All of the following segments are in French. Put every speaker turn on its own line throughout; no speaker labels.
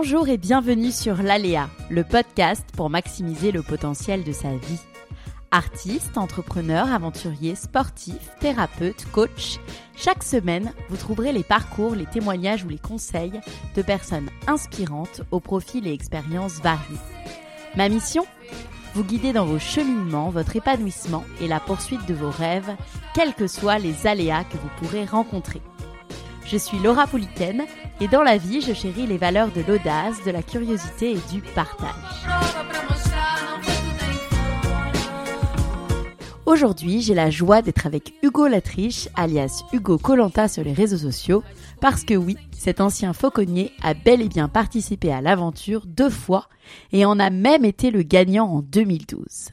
Bonjour et bienvenue sur L'Aléa, le podcast pour maximiser le potentiel de sa vie. Artiste, entrepreneur, aventurier, sportif, thérapeute, coach, chaque semaine, vous trouverez les parcours, les témoignages ou les conseils de personnes inspirantes aux profils et expériences variés. Ma mission? Vous guider dans vos cheminements, votre épanouissement et la poursuite de vos rêves, quels que soient les aléas que vous pourrez rencontrer. Je suis Laura Pouliken et dans la vie, je chéris les valeurs de l'audace, de la curiosité et du partage. Aujourd'hui, j'ai la joie d'être avec Hugo Latriche, alias Hugo Colanta sur les réseaux sociaux, parce que oui, cet ancien fauconnier a bel et bien participé à l'aventure deux fois et en a même été le gagnant en 2012.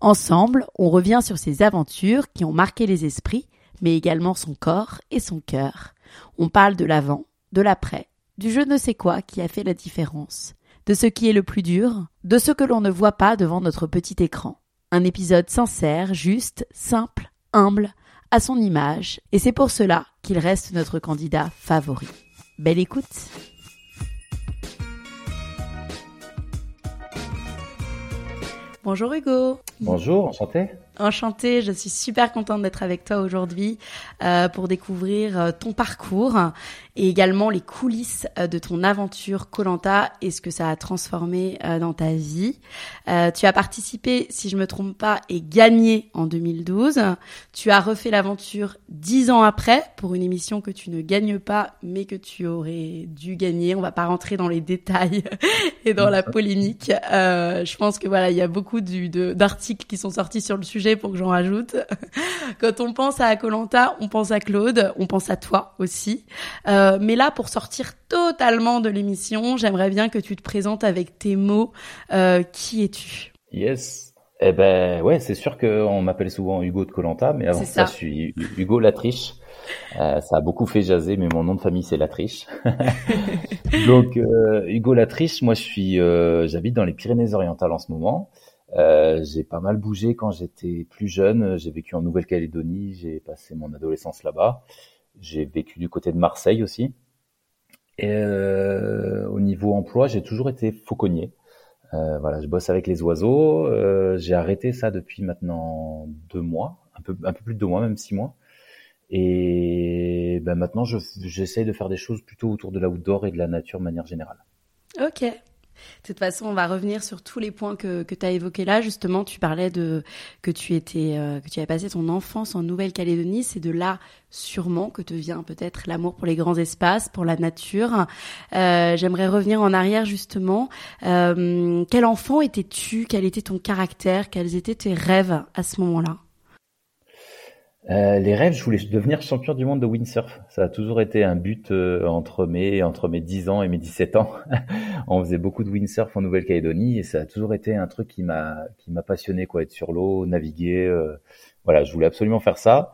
Ensemble, on revient sur ces aventures qui ont marqué les esprits, mais également son corps et son cœur. On parle de l'avant, de l'après, du je ne sais quoi qui a fait la différence, de ce qui est le plus dur, de ce que l'on ne voit pas devant notre petit écran. Un épisode sincère, juste, simple, humble, à son image, et c'est pour cela qu'il reste notre candidat favori. Belle écoute Bonjour Hugo
Bonjour, enchanté
Enchantée, je suis super contente d'être avec toi aujourd'hui euh, pour découvrir euh, ton parcours et également les coulisses euh, de ton aventure Colanta et ce que ça a transformé euh, dans ta vie. Euh, tu as participé, si je me trompe pas, et gagné en 2012. Tu as refait l'aventure dix ans après pour une émission que tu ne gagnes pas, mais que tu aurais dû gagner. On va pas rentrer dans les détails et dans la polémique. je pense que voilà, il y a beaucoup d'articles qui sont sortis sur le sujet pour que j'en rajoute. Quand on pense à Colanta, on pense à Claude, on pense à toi aussi. Euh, mais là, pour sortir totalement de l'émission, j'aimerais bien que tu te présentes avec tes mots. Euh, qui es-tu?
Yes. Eh ben ouais, c'est sûr qu'on m'appelle souvent Hugo de Colanta, mais avant ça. je suis Hugo Latriche. Euh, ça a beaucoup fait jaser, mais mon nom de famille c'est Latriche. Donc euh, Hugo Latriche, moi je suis, euh, j'habite dans les Pyrénées-Orientales en ce moment. Euh, j'ai pas mal bougé quand j'étais plus jeune. J'ai vécu en Nouvelle-Calédonie, j'ai passé mon adolescence là-bas. J'ai vécu du côté de Marseille aussi. Et euh, au niveau emploi, j'ai toujours été fauconnier. Euh, voilà, je bosse avec les oiseaux. Euh, j'ai arrêté ça depuis maintenant deux mois, un peu, un peu plus de deux mois, même six mois. Et ben maintenant, j'essaye de faire des choses plutôt autour de l'outdoor et de la nature de manière générale.
Ok, de toute façon, on va revenir sur tous les points que, que tu as évoqués là. Justement, tu parlais de que tu étais euh, que tu avais passé ton enfance en Nouvelle-Calédonie. C'est de là sûrement que te vient peut-être l'amour pour les grands espaces, pour la nature. Euh, J'aimerais revenir en arrière justement. Euh, quel enfant étais-tu? Quel était ton caractère? Quels étaient tes rêves à ce moment-là?
Euh, les rêves, je voulais devenir champion du monde de windsurf. Ça a toujours été un but euh, entre mes entre mes 10 ans et mes 17 ans. On faisait beaucoup de windsurf en Nouvelle-Calédonie et ça a toujours été un truc qui m'a qui m'a passionné quoi, être sur l'eau, naviguer. Euh, voilà, je voulais absolument faire ça.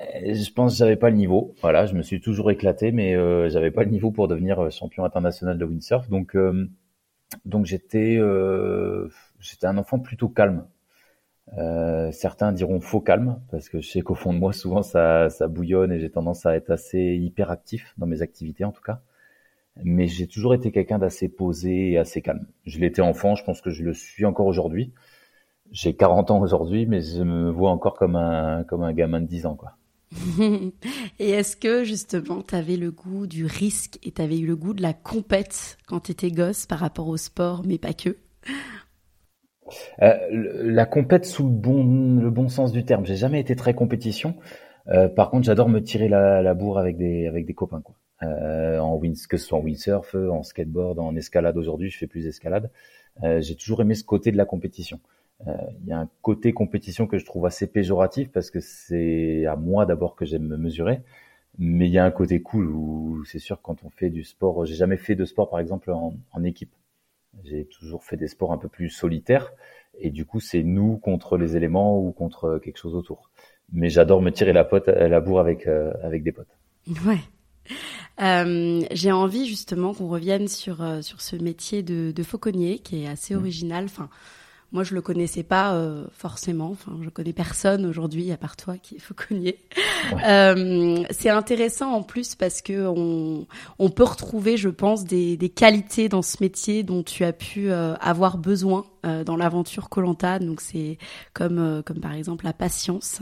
je pense que j'avais pas le niveau. Voilà, je me suis toujours éclaté, mais euh, j'avais pas le niveau pour devenir champion international de windsurf. Donc donc j'étais j'étais un enfant plutôt calme. Euh, certains diront faux calme parce que je sais qu'au fond de moi souvent ça, ça bouillonne et j'ai tendance à être assez hyperactif dans mes activités en tout cas. Mais j'ai toujours été quelqu'un d'assez posé et assez calme. Je l'étais enfant, je pense que je le suis encore aujourd'hui. J'ai 40 ans aujourd'hui, mais je me vois encore comme un gamin de 10 ans quoi.
et est-ce que justement tu avais le goût du risque et tu avais eu le goût de la compète quand tu étais gosse par rapport au sport, mais pas que?
Euh, la compète sous le bon, sens du terme. J'ai jamais été très compétition. Euh, par contre, j'adore me tirer la, la, bourre avec des, avec des copains, quoi. Euh, en que ce soit en windsurf, en skateboard, en escalade aujourd'hui, je fais plus d'escalade. j'ai toujours aimé ce côté de la compétition. Il y a un côté compétition que je trouve assez péjoratif parce que c'est à moi d'abord que j'aime me mesurer, mais il y a un côté cool où c'est sûr quand on fait du sport, j'ai jamais fait de sport par exemple en équipe. J'ai toujours fait des sports un peu plus solitaires et du coup c'est nous contre les éléments ou contre quelque chose autour. Mais j'adore me tirer la, pote, la bourre avec euh, avec des potes.
Ouais. Euh, j'ai envie justement qu'on revienne sur euh, sur ce métier de, de fauconnier qui est assez mmh. original. Enfin, moi, je le connaissais pas euh, forcément. Enfin, je connais personne aujourd'hui à part toi qui est fauconnier. Euh, c'est intéressant en plus parce que on, on peut retrouver, je pense, des, des, qualités dans ce métier dont tu as pu euh, avoir besoin euh, dans l'aventure Colanta. Donc c'est comme euh, comme par exemple la patience.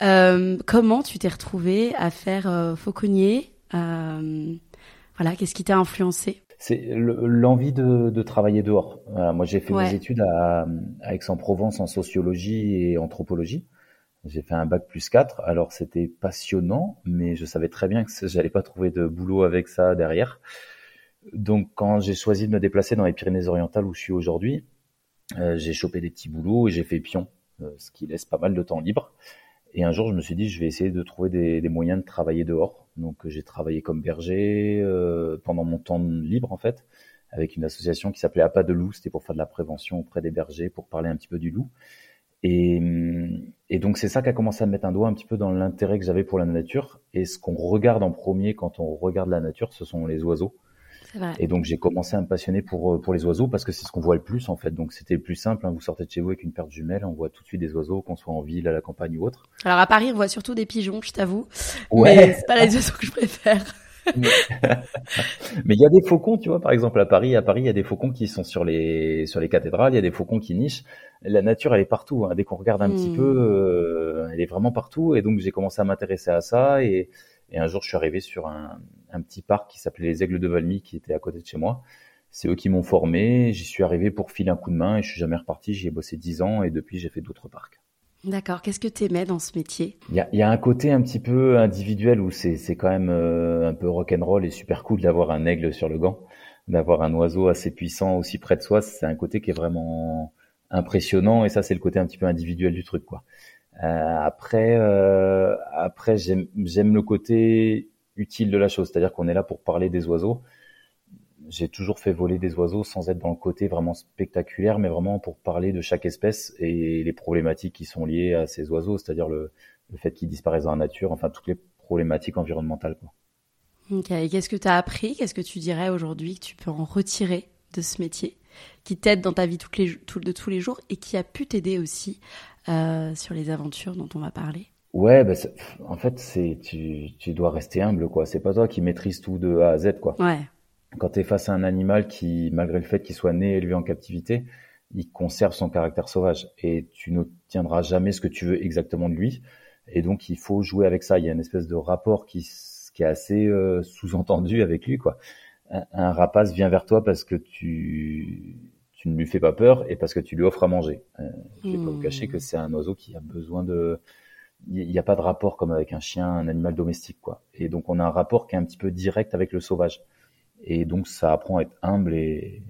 comment tu t'es retrouvé à faire fauconnier? Voilà, qu'est-ce qui t'a influencé
c'est l'envie de, de, travailler dehors. moi, j'ai fait mes études à, à Aix-en-Provence en sociologie et anthropologie. J'ai fait un bac plus 4. Alors, c'était passionnant, mais je savais très bien que j'allais pas trouver de boulot avec ça derrière. Donc, quand j'ai choisi de me déplacer dans les Pyrénées-Orientales où je suis aujourd'hui, euh, j'ai chopé des petits boulots et j'ai fait pion, euh, ce qui laisse pas mal de temps libre. Et un jour, je me suis dit, je vais essayer de trouver des, moyens de travailler dehors. Donc, j'ai travaillé comme berger euh, pendant mon temps libre, en fait, avec une association qui s'appelait Appât de loup. C'était pour faire de la prévention auprès des bergers, pour parler un petit peu du loup. Et, et donc, c'est ça qui a commencé à me mettre un doigt un petit peu dans l'intérêt que j'avais pour la nature. Et ce qu'on regarde en premier quand on regarde la nature, ce sont les oiseaux. Et donc j'ai commencé à me passionner pour euh, pour les oiseaux parce que c'est ce qu'on voit le plus en fait. Donc c'était le plus simple. Hein. Vous sortez de chez vous avec une paire de jumelles, on voit tout de suite des oiseaux, qu'on soit en ville, à la campagne ou autre.
Alors à Paris, on voit surtout des pigeons, je t'avoue. Ouais. Mais c'est pas les oiseaux que je préfère.
Mais il y a des faucons, tu vois, par exemple à Paris, à Paris, il y a des faucons qui sont sur les sur les cathédrales, il y a des faucons qui nichent. La nature, elle est partout. Hein. Dès qu'on regarde un petit hmm. peu, euh, elle est vraiment partout. Et donc j'ai commencé à m'intéresser à ça et et un jour, je suis arrivé sur un, un petit parc qui s'appelait les Aigles de Valmy, qui était à côté de chez moi. C'est eux qui m'ont formé. J'y suis arrivé pour filer un coup de main et je suis jamais reparti. J'y ai bossé dix ans et depuis, j'ai fait d'autres parcs.
D'accord. Qu'est-ce que tu aimais dans ce métier?
Il y a, y a, un côté un petit peu individuel où c'est, c'est quand même euh, un peu rock'n'roll et super cool d'avoir un aigle sur le gant, d'avoir un oiseau assez puissant aussi près de soi. C'est un côté qui est vraiment impressionnant et ça, c'est le côté un petit peu individuel du truc, quoi. Euh, après, euh, après j'aime le côté utile de la chose, c'est-à-dire qu'on est là pour parler des oiseaux. J'ai toujours fait voler des oiseaux sans être dans le côté vraiment spectaculaire, mais vraiment pour parler de chaque espèce et les problématiques qui sont liées à ces oiseaux, c'est-à-dire le, fait qu'ils disparaissent dans la nature, enfin toutes les problématiques environnementales.
Ok, qu'est-ce que tu as appris? Qu'est-ce que tu dirais aujourd'hui que tu peux en retirer de ce métier qui t'aide dans ta vie de tous les jours et qui a pu t'aider aussi euh, sur les aventures dont on va parler?
Ouais, bah en fait, c'est tu, tu dois rester humble, quoi. C'est pas toi qui maîtrise tout de A à Z, quoi.
Ouais.
Quand tu es face à un animal qui, malgré le fait qu'il soit né et élevé en captivité, il conserve son caractère sauvage et tu n'obtiendras jamais ce que tu veux exactement de lui. Et donc, il faut jouer avec ça. Il y a une espèce de rapport qui, qui est assez euh, sous-entendu avec lui, quoi. Un, un rapace vient vers toi parce que tu tu ne lui fais pas peur et parce que tu lui offres à manger. Euh, je vais pas vous cacher que hmm. c'est un oiseau qui a besoin de il n'y a pas de rapport comme avec un chien, un animal domestique quoi. Et donc on a un rapport qui est un petit peu direct avec le sauvage. Et donc ça apprend à être humble et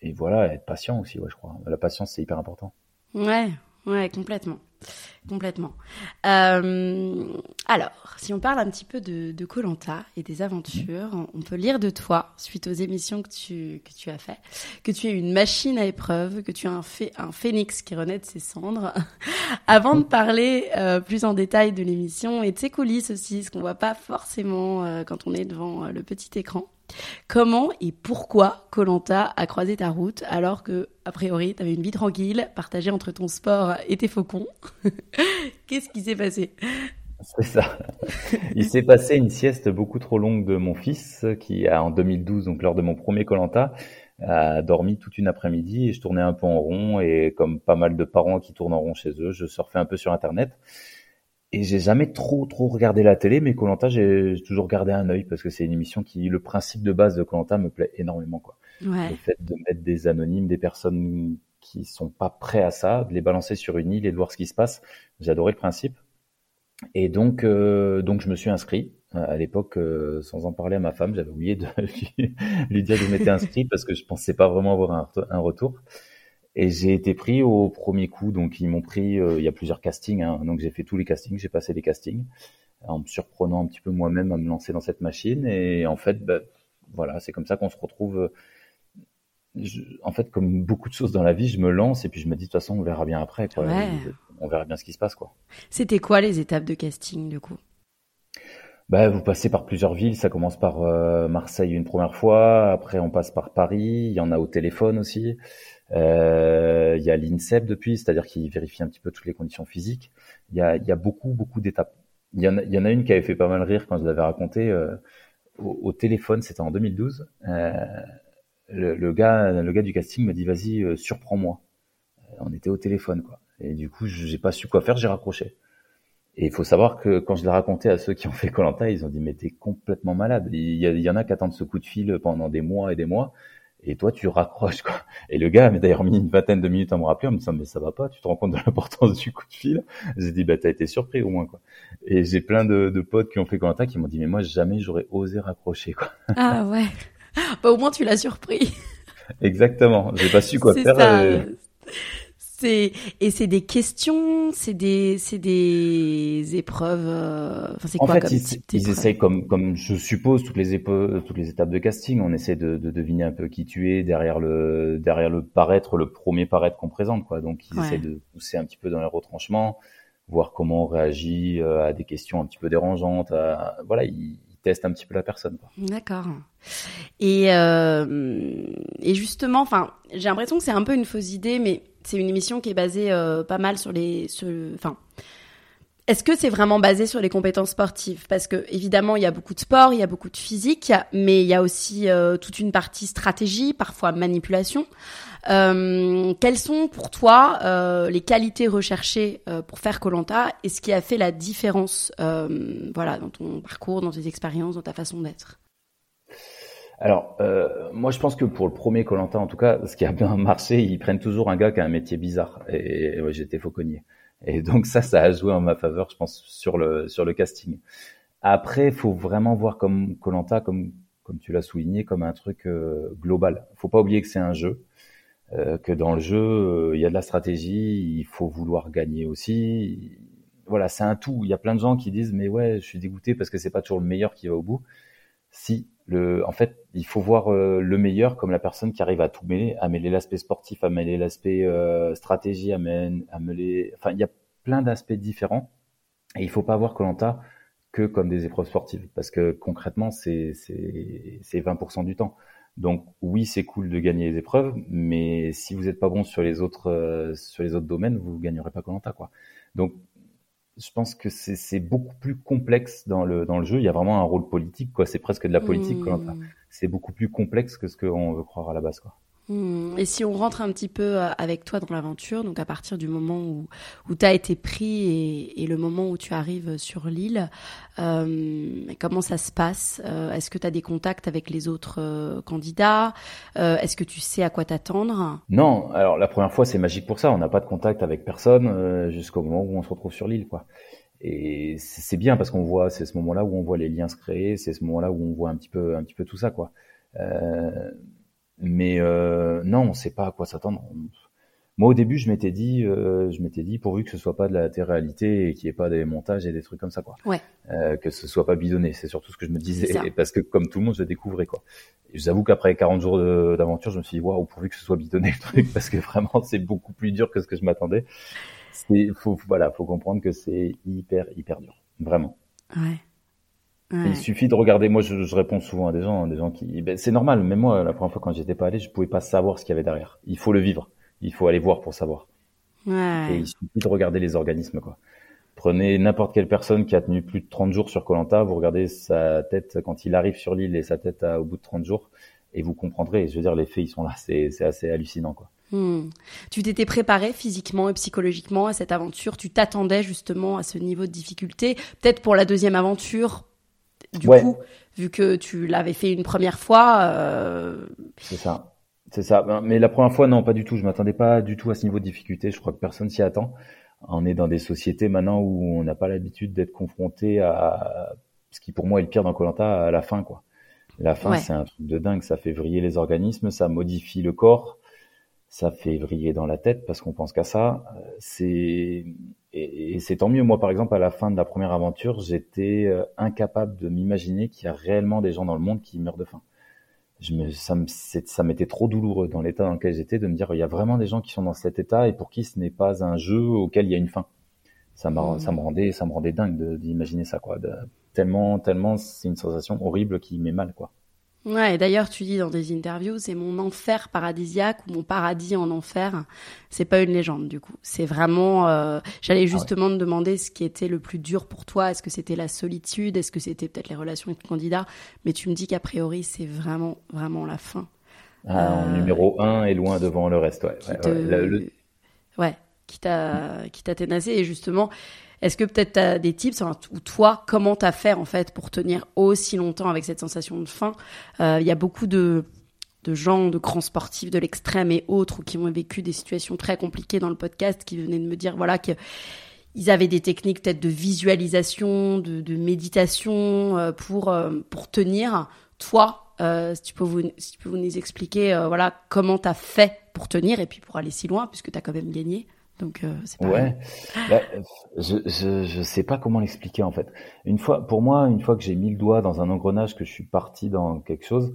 et voilà, à être patient aussi, ouais, je crois. La patience c'est hyper important.
Ouais, ouais, complètement. Complètement. Euh, alors, si on parle un petit peu de Colanta et des aventures, on peut lire de toi, suite aux émissions que tu, que tu as fait, que tu es une machine à épreuve, que tu es un, phénix qui renaît de ses cendres. Avant de parler euh, plus en détail de l'émission et de ses coulisses aussi, ce qu'on voit pas forcément euh, quand on est devant le petit écran, Comment et pourquoi Colanta a croisé ta route alors que, a priori, tu avais une vie tranquille, partagée entre ton sport et tes faucons Qu'est-ce qui s'est passé
C'est ça. Il s'est passé une sieste beaucoup trop longue de mon fils qui, en 2012, donc lors de mon premier Colanta, a dormi toute une après-midi et je tournais un peu en rond et comme pas mal de parents qui tournent en rond chez eux, je surfais un peu sur Internet et j'ai jamais trop trop regardé la télé, mais Colanta j'ai toujours gardé un œil parce que c'est une émission qui, le principe de base de Colanta me plaît énormément quoi.
Ouais.
Le fait de mettre des anonymes, des personnes qui sont pas prêts à ça, de les balancer sur une île et de voir ce qui se passe, j'ai adoré le principe. Et donc euh, donc je me suis inscrit à l'époque, sans en parler à ma femme, j'avais oublié de lui, dire que je m'étais inscrit parce que je pensais pas vraiment avoir un, un retour. Et j'ai été pris au premier coup, donc ils m'ont pris. il y a plusieurs castings, hein, donc j'ai fait tous les castings, j'ai passé les castings en me surprenant un petit peu moi-même à me lancer dans cette machine. Et en fait, bah, voilà, c'est comme ça qu'on se retrouve. en fait, comme beaucoup de choses dans la vie, je me lance et puis je me dis de toute façon, on verra bien après. Quoi. On verra bien ce qui se passe. quoi.
C'était quoi les étapes de casting du coup?
Bah, vous passez par plusieurs villes. Ça commence par euh, Marseille une première fois. Après, on passe par Paris. Il y en a au téléphone aussi. Euh, il y a l'INSEP depuis, c'est-à-dire qu'il vérifie un petit peu toutes les conditions physiques. Il y a, y a beaucoup, beaucoup d'étapes. Il y, en a, y en a une qui avait fait pas mal rire quand je l'avais raconté euh, au, téléphone, c'était en 2012. Euh, le, le, gars, le gars du casting m'a dit vas-y, surprends-moi. On était au téléphone quoi. Et du coup, j'ai pas su quoi faire, j'ai raccroché. Et il faut savoir que quand je l'ai raconté à ceux qui ont fait Colanta, ils ont dit mais t'es complètement malade. Il y, il y en a qui attendent ce coup de fil pendant des mois et des mois et toi tu raccroches quoi. Et le gars m'a d'ailleurs mis une vingtaine de minutes à me rappeler en me disant mais ça va pas, tu te rends compte de l'importance du coup de fil? J'ai dit bah t'as été surpris au moins quoi. Et j'ai plein de, de, potes qui ont fait Colanta qui m'ont dit mais moi jamais j'aurais osé raccrocher quoi.
Ah ouais. Bah au moins tu l'as surpris.
Exactement. J'ai pas su quoi faire. Ça. Euh,
c'est et c'est des questions, c'est des c'est des épreuves. Euh, enfin, c'est quoi
en fait,
comme
ils, ils essayent comme comme je suppose toutes les épreuves, toutes les étapes de casting. On essaie de, de, deviner un peu qui tu es derrière le derrière le paraître, le premier paraître qu'on présente quoi. Donc ils essaient de pousser un petit peu dans les retranchements, voir comment on réagit euh, à des questions un petit peu dérangeantes. voilà, ils, testent un petit peu la personne.
D'accord. Et euh, et justement, enfin, j'ai l'impression que c'est un peu une fausse idée, mais c'est une émission qui est basée euh, pas mal sur les, enfin. Est-ce que c'est vraiment basé sur les compétences sportives? Parce que évidemment, il y a beaucoup de sport, il y a beaucoup de physique, mais il y a aussi euh, toute une partie stratégie, parfois manipulation. Euh, quelles sont pour toi les qualités recherchées pour faire Colanta et ce qui a fait la différence, voilà, dans ton parcours, dans tes expériences, dans ta façon d'être?
Alors, euh, moi, je pense que pour le premier Colanta, en tout cas, ce qui a bien marché, ils prennent toujours un gars qui a un métier bizarre. Et, ouais, j'étais fauconnier. Et donc ça, ça a joué en ma faveur, je pense, sur le sur le casting. Après, faut vraiment voir comme Colanta, comme comme tu l'as souligné, comme un truc euh, global. Faut pas oublier que c'est un jeu, euh, que dans le jeu, euh, il y a de la stratégie, il faut vouloir gagner aussi. Voilà, c'est un tout. Il y a plein de gens qui disent mais ouais, je suis dégoûté parce que c'est pas toujours le meilleur qui va au bout. Si le, en fait, il faut voir euh, le meilleur comme la personne qui arrive à tout mêler, à mêler l'aspect sportif, à mêler l'aspect euh, stratégie, à mêler, enfin, il y a plein d'aspects différents. Et il faut pas voir Colanta que comme des épreuves sportives, parce que concrètement, c'est c'est c'est 20% du temps. Donc oui, c'est cool de gagner les épreuves, mais si vous n'êtes pas bon sur les autres euh, sur les autres domaines, vous gagnerez pas Colanta quoi. Donc je pense que c'est beaucoup plus complexe dans le dans le jeu. Il y a vraiment un rôle politique, quoi. C'est presque de la politique. Mmh. C'est beaucoup plus complexe que ce qu'on veut croire à la base, quoi.
Hmm. Et si on rentre un petit peu euh, avec toi dans l'aventure, donc à partir du moment où, où tu as été pris et, le moment où tu arrives sur l'île, euh, comment ça se passe euh, Est-ce que tu as des contacts avec les autres candidats Est-ce que tu sais à quoi t'attendre?
Non, alors la première fois c'est magique pour ça, on n'a pas de contact avec personne jusqu'au moment où on se retrouve sur l'île. quoi. Et c'est bien parce qu'on voit, c'est ce moment-là où on voit les liens se créer, c'est ce moment-là où on voit un petit peu, un petit peu tout ça. quoi. Mais euh, non, on sait pas à quoi s'attendre. Moi, au début, je m'étais dit, euh, je m'étais dit, pourvu que ce soit pas de la télé-réalité et qu'il n'y ait pas des montages et des trucs comme ça, quoi.
Ouais.
Euh, que ce soit pas bidonné, c'est surtout ce que je me disais, parce que comme tout le monde, je découvrais, quoi. Et j'avoue qu'après 40 jours d'aventure, je me suis dit, waouh, pourvu que ce soit bidonné le truc, parce que vraiment, c'est beaucoup plus dur que ce que je m'attendais. C'est, faut, voilà, faut comprendre que c'est hyper, hyper dur, vraiment.
Ouais.
Il suffit de regarder. Moi, je, je, réponds souvent à des gens, des gens qui. Ben, c'est normal. Même moi, la première fois quand j'étais pas allé, je pouvais pas savoir ce qu'il y avait derrière. Il faut le vivre. Il faut aller voir pour savoir.
Ouais.
Et il suffit de regarder les organismes, quoi. Prenez n'importe quelle personne qui a tenu plus de 30 jours sur Colanta, vous regardez sa tête quand il arrive sur l'île et sa tête au bout de 30 jours, et vous comprendrez. Je veux dire, les faits, ils sont là. C'est, c'est assez hallucinant, quoi.
Hmm. Tu t'étais préparé physiquement et psychologiquement à cette aventure? Tu t'attendais justement à ce niveau de difficulté? Peut-être pour la deuxième aventure, du coup, vu que tu l'avais fait une première fois. Euh...
C'est ça. C'est ça. Ben, mais la première fois, non, pas du tout. Je m'attendais pas du tout à ce niveau de difficulté. Je crois que personne s'y attend. On est dans des sociétés maintenant où on n'a pas l'habitude d'être confronté à ce qui pour moi est le pire dans Colanta à la fin, quoi. La fin, c'est un truc de dingue. Ça fait vriller les organismes, ça modifie le corps, ça fait vriller dans la tête parce qu'on pense qu'à ça. C'est et, c'est tant mieux. Moi, par exemple, à la fin de la première aventure, j'étais euh, incapable de m'imaginer qu'il y a réellement des gens dans le monde qui meurent de faim. Je me, ça, ça m'était trop douloureux dans l'état dans lequel j'étais de me dire il y a vraiment des gens qui sont dans cet état et pour qui ce n'est pas un jeu auquel il y a une fin. Ça, mmh. ça me rendait, ça me rendait dingue d'imaginer ça quoi. De, tellement, tellement, c'est une sensation horrible qui met mal quoi.
Ouais, et d'ailleurs, tu dis dans des interviews, c'est mon enfer paradisiaque ou mon paradis en enfer. C'est pas une légende, du coup. C'est vraiment. Euh... J'allais ah justement te demander ce qui était le plus dur pour toi. Est-ce que c'était la solitude? Est-ce que c'était peut-être les relations avec le candidat? Mais tu me dis qu'a priori, c'est vraiment, vraiment la fin.
Ah, euh... Numéro un et loin devant le reste, ouais.
ouais, ouais, qui t'a, qui t'a ténacé. Et justement, est-ce que peut-être tu as des tips ou toi, comment t'as fait en fait pour tenir aussi longtemps avec cette sensation de faim? Euh, Il y a beaucoup de, de gens, de grands sportifs de l'extrême et autres qui ont vécu des situations très compliquées dans le podcast qui venaient de me dire voilà que ils avaient des techniques peut-être de visualisation, de, méditation euh, pour euh, pour tenir. Toi, si tu peux vous tu peux nous expliquer voilà comment t'as fait pour tenir et puis pour aller si loin puisque tu as quand même gagné. Donc euh, c'est
ouais. Bah, je, je je sais pas comment l'expliquer en fait. Une fois pour moi, une fois que j'ai mis le doigt dans un engrenage, que je suis parti dans quelque chose,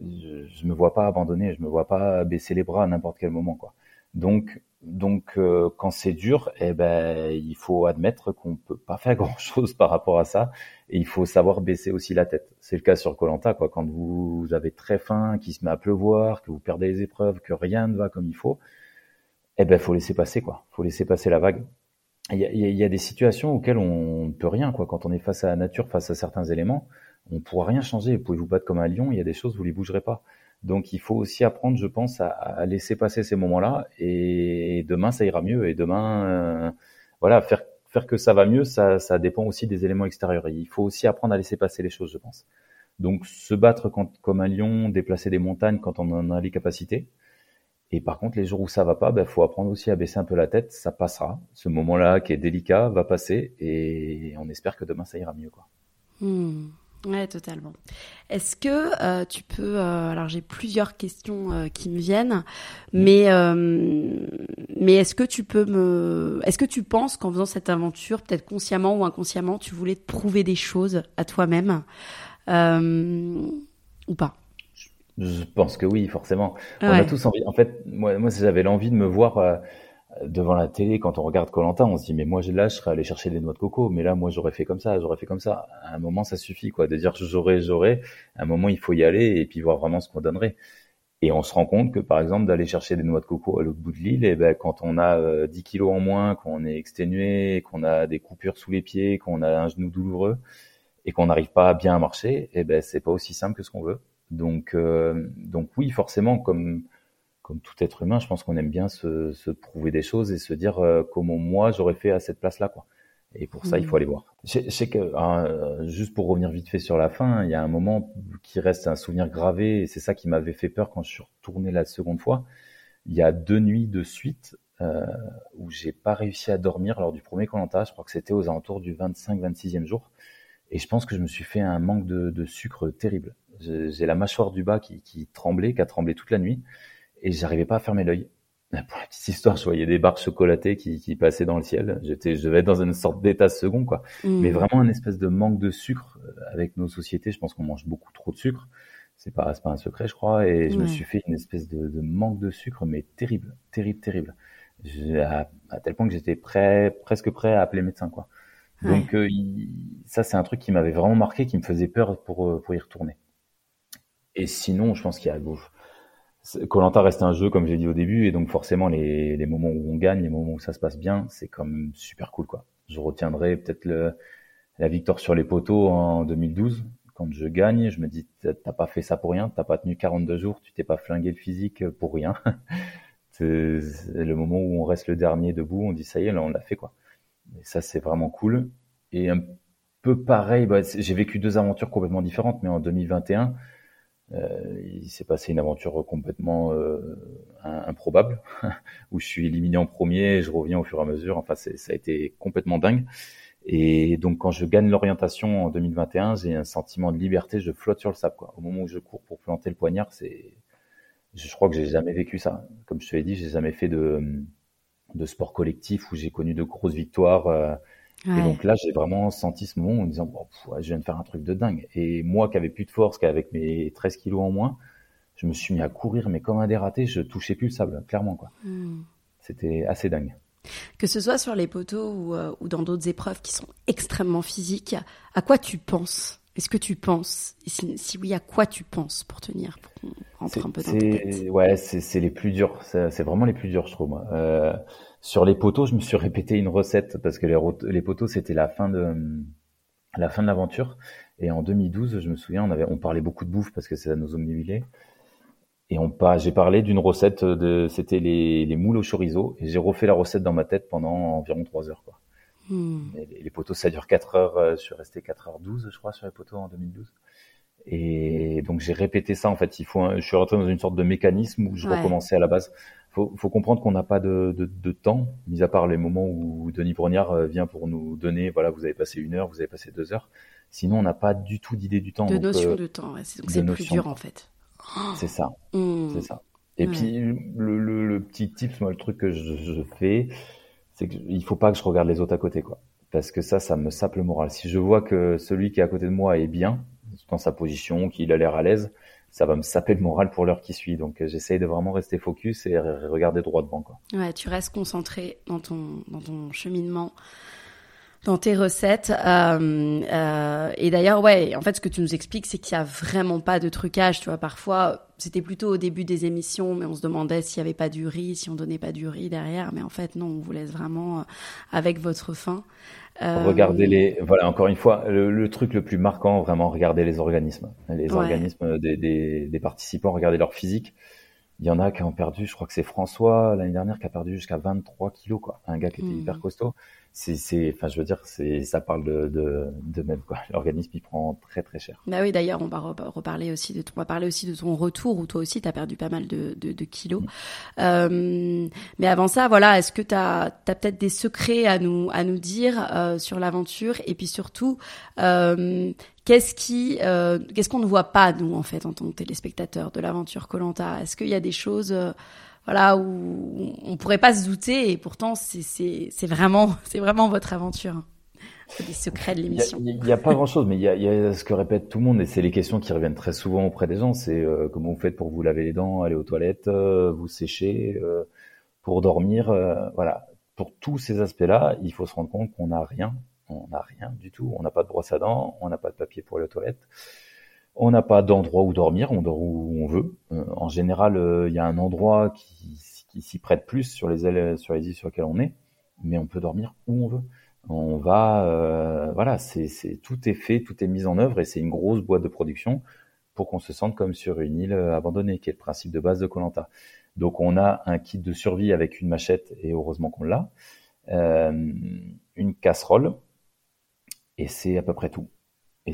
je, je me vois pas abandonner, je me vois pas baisser les bras à n'importe quel moment quoi. Donc donc euh, quand c'est dur, eh ben il faut admettre qu'on peut pas faire grand chose par rapport à ça et il faut savoir baisser aussi la tête. C'est le cas sur Colanta quoi. Quand vous avez très faim, qu'il se met à pleuvoir, que vous perdez les épreuves, que rien ne va comme il faut eh ben faut laisser passer quoi. Faut laisser passer la vague. Il y a, des situations auxquelles on ne peut rien quoi. Quand on est face à la nature, face à certains éléments, on ne pourra rien changer. Vous pouvez vous battre comme un lion, il y a des choses vous les bougerez pas. Donc il faut aussi apprendre, je pense, à, laisser passer ces moments-là. Et demain ça ira mieux. Et demain, euh, voilà, faire faire que ça va mieux, ça, ça dépend aussi des éléments extérieurs. il faut aussi apprendre à laisser passer les choses, je pense. Donc se battre comme un lion, déplacer des montagnes quand on en a les capacités. Et par contre, les jours où ça va pas, ben, faut apprendre aussi à baisser un peu la tête. Ça passera. Ce moment-là qui est délicat va passer et on espère que demain ça ira mieux, quoi.
Hmm. Ouais, totalement. Est-ce que euh, tu peux euh, alors j'ai plusieurs questions euh, qui me viennent, mais mais est-ce que tu peux me est-ce que tu penses qu'en faisant cette aventure, peut-être consciemment ou inconsciemment, tu voulais te prouver des choses à toi-même ou pas?
Je pense que oui, forcément. On a tous envie. En fait, moi, moi j'avais l'envie de me voir euh, devant la télé quand on regarde Colanta. On se dit, mais moi, là, je serais allé chercher des noix de coco. Mais là, moi, j'aurais fait comme ça, j'aurais fait comme ça. À un moment, ça suffit, quoi, de dire j'aurais, j'aurais. À un moment, il faut y aller et puis voir vraiment ce qu'on donnerait. Et on se rend compte que, par exemple, d'aller chercher des noix de coco à l'autre bout de l'île, et eh ben, quand on a 10 euh, kilos en moins, qu'on est exténué, qu'on a des coupures sous les pieds, qu'on a un genou douloureux, et qu'on n'arrive pas bien à marcher, et eh ben, c'est pas aussi simple que ce qu'on veut. Donc, euh, donc oui, forcément, comme comme tout être humain, je pense qu'on aime bien se, se, prouver des choses et se dire euh, comment moi j'aurais fait à cette place-là, quoi. Et pour ça, il faut mmh. aller voir. Je, sais que hein, juste pour revenir vite fait sur la fin, il y a un moment qui reste un souvenir gravé et c'est ça qui m'avait fait peur quand je suis retourné la seconde fois. Il y a deux nuits de suite euh, où j'ai pas réussi à dormir lors du premier Colanta. Je crois que c'était aux alentours du 25-26e jour. Et je pense que je me suis fait un manque de, de sucre terrible. J'ai la mâchoire du bas qui, qui, tremblait, qui a tremblé toute la nuit, et j'arrivais pas à fermer l'œil. Pour la petite histoire, je voyais des barres chocolatées qui, qui passaient dans le ciel. J'étais, je devais être dans une sorte d'état second, quoi. Mmh. Mais vraiment un espèce de manque de sucre euh, avec nos sociétés. Je pense qu'on mange beaucoup trop de sucre. C'est pas, pas un secret, je crois. Et je me suis fait une espèce de, de, manque de sucre, mais terrible, terrible, terrible. À, à, tel point que j'étais prêt, presque prêt à appeler médecin, quoi. Donc euh, ça, c'est un truc qui m'avait vraiment marqué, qui me faisait peur pour, euh, pour y retourner. Et sinon, je pense qu'il y a gauche. Colanta reste un jeu, comme j'ai dit au début, et donc forcément les, moments où on gagne, les moments où ça se passe bien, c'est comme super cool, quoi. Je retiendrai peut-être la victoire sur les poteaux en 2012, quand je gagne, je me dis t'as pas fait ça pour rien, t'as pas tenu 42 jours, tu t'es pas flingué le physique pour rien. c'est le moment où on reste le dernier debout, on dit ça y est, là on l'a fait quoi. Et ça c'est vraiment cool. Et un peu pareil, bah, j'ai vécu deux aventures complètement différentes, mais en 2021 euh, il s'est passé une aventure complètement euh, improbable, où je suis éliminé en premier, et je reviens au fur et à mesure. Enfin, ça a été complètement dingue. Et donc quand je gagne l'orientation en 2021, j'ai un sentiment de liberté, je flotte sur le sable. Quoi. Au moment où je cours pour planter le poignard, c'est, je crois que j'ai jamais vécu ça. Comme je te l'ai dit, j'ai jamais fait de, de sport collectif où j'ai connu de grosses victoires. Et donc là, j'ai vraiment senti ce moment en me disant, bon, je viens de faire un truc de dingue. Et moi qui avais plus de force, qu'avec mes 13 kilos en moins, je me suis mis à courir, mais comme un dératé, je touchais plus le sable, clairement. quoi. Hmm. C'était assez dingue.
Que ce soit sur les poteaux ou, euh, ou dans d'autres épreuves qui sont extrêmement physiques, à quoi tu penses? Est-ce que tu penses Et si, oui, à quoi tu penses pour tenir Pour rentrer un peu dans
Ouais, c'est les plus durs. C'est vraiment les plus durs, je trouve. Moi. Euh, sur les poteaux, je me suis répété une recette parce que les, les poteaux, c'était la fin de la fin de l'aventure. Et en 2012, je me souviens, on avait on parlait beaucoup de bouffe parce que c'est à nos omnibulés. Et on j'ai parlé d'une recette de, c'était les, les, moules au chorizo, et j'ai refait la recette dans ma tête pendant environ 3 heures, quoi. Hmm. Les, les, poteaux, ça dure 4 heures, euh, je suis resté 4h12, je crois, sur les poteaux en 2012. Et donc j'ai répété ça, en fait. Il faut, je suis rentré dans une sorte de mécanisme où je recommençais à la base. Faut, faut comprendre qu'on n'a pas de, de, de, temps, mis à part les moments où Denis Brognard euh, vient pour nous donner, voilà, vous avez passé une heure, vous avez passé deux heures. Sinon, on n'a pas du tout d'idée du temps.
De notion euh, de temps, ouais. donc c'est plus dur, en fait.
C'est ça. Hmm. C'est ça. Et puis le, le, petit tips, moi, le truc que je, je fais, c'est qu'il faut pas que je regarde les autres à côté, quoi. Parce que ça, ça me sape le moral. Si je vois que celui qui est à côté de moi est bien dans sa position, qu'il a l'air à l'aise, ça va me saper le moral pour l'heure qui suit. Donc j'essaye de vraiment rester focus et regarder droit devant. Quoi.
Ouais, tu restes concentré dans ton, dans ton cheminement dans tes recettes. Euh, euh, et d'ailleurs, ouais, en fait, ce que tu nous expliques, c'est qu'il y a vraiment pas de trucage. Tu vois, parfois, c'était plutôt au début des émissions, mais on se demandait s'il y avait pas du riz, si on donnait pas du riz derrière. Mais en fait, non, on vous laisse vraiment euh, avec votre faim.
Euh... Regardez les, voilà, encore une fois, le, truc le plus marquant, vraiment, regardez les organismes, les organismes des, des, des participants, regardez leur physique. Il y en a qui ont perdu, je crois que c'est François l'année dernière qui a perdu jusqu'à 23 kilos, quoi. Un gars qui était hmm. hyper costaud c'est, enfin, je veux dire, c'est, ça parle de, de, de même quoi. L'organisme il prend très très cher.
Bah oui, d'ailleurs, on va reparler aussi de, on va parler aussi de ton retour où toi aussi tu as perdu pas mal de, de, de kilos. Mm. Euh, mais avant ça, voilà, est-ce que tu as, peut-être des secrets à nous à nous dire euh, sur l'aventure? Et puis surtout, euh, qu'est-ce qui, euh, qu'est-ce qu'on ne voit pas nous en fait en tant que téléspectateur de l'aventure Colanta? Est-ce qu'il y a des choses euh, voilà où on pourrait pas se douter et pourtant c'est vraiment c'est vraiment votre aventure. C'est des secrets de l'émission.
Il n'y a, pas grand-chose, mais il y, a, y a, ce que répète tout le monde, et c'est les questions qui reviennent très souvent auprès des gens. C'est euh, comment vous faites pour vous laver les dents, aller aux toilettes, euh, vous sécher, euh, pour dormir. voilà. Pour tous ces aspects-là, il faut se rendre compte qu'on n'a rien. On n'a rien du tout. On n'a pas de brosse à dents, on n'a pas de papier pour aller aux toilettes. On n'a pas d'endroit où dormir, on dort où on veut. Euh, en général, euh, il y a un endroit qui, s'y prête plus sur les îles, sur les îles sur lesquelles on est, mais on peut dormir où on veut. On va, euh, voilà, c'est, tout est fait, tout est mis en œuvre et c'est une grosse boîte de production pour qu'on se sente comme sur une île abandonnée, qui est le principe de base de Colanta. Donc on a un kit de survie avec une machette et heureusement qu'on l'a, une casserole et c'est à peu près tout.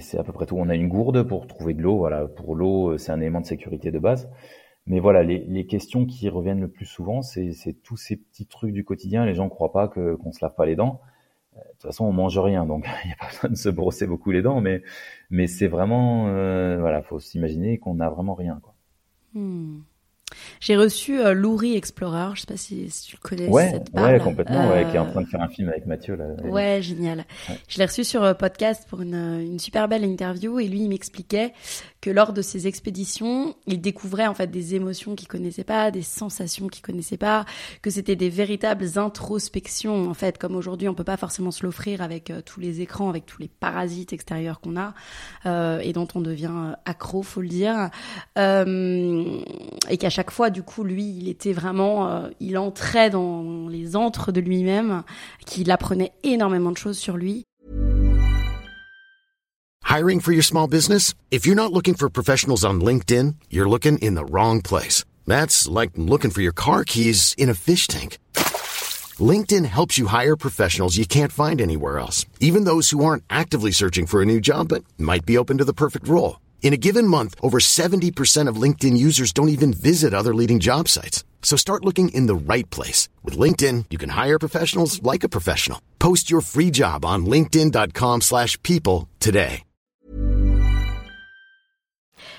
C'est à peu près tout. On a une gourde pour trouver de l'eau. Voilà, pour l'eau, euh, c'est un élément de sécurité de base. Mais voilà, les, les questions qui reviennent le plus souvent, c'est tous ces petits trucs du quotidien. Les gens ne croient pas qu'on se lave pas les dents. Euh, de toute façon, on mange rien, donc il n'y a pas besoin de se brosser beaucoup les dents. Mais mais c'est vraiment, euh, voilà, faut s'imaginer qu'on n'a vraiment rien. Quoi.
Hmm. J'ai reçu euh, Louri Explorer, je sais pas si, si tu le connais.
Ouais, ouais complètement, ouais, qui est en train de faire un film avec Mathieu. Là.
Ouais, génial. Je l'ai reçu sur euh, podcast pour une, une super belle interview et lui, il m'expliquait que lors de ses expéditions, il découvrait en fait des émotions qu'il connaissait pas, des sensations qu'il connaissait pas, que c'était des véritables introspections en fait, comme aujourd'hui on peut pas forcément se l'offrir avec euh, tous les écrans, avec tous les parasites extérieurs qu'on a euh, et dont on devient euh, accro, faut le dire, euh, et qu'à chaque fois du coup lui, il était vraiment, euh, il entrait dans les antres de lui-même, qu'il apprenait énormément de choses sur lui
Hiring for your small business? If you're not looking for professionals on LinkedIn, you're looking in the wrong place. That's like looking for your car keys in a fish tank. LinkedIn helps you hire professionals you can't find anywhere else, even those who aren't actively searching for a new job but might be open to the perfect role. In a given month, over 70% of LinkedIn users don't even visit other leading job sites. So start looking in the right place. With LinkedIn, you can hire professionals like a professional. Post your free job on linkedin.com slash people today.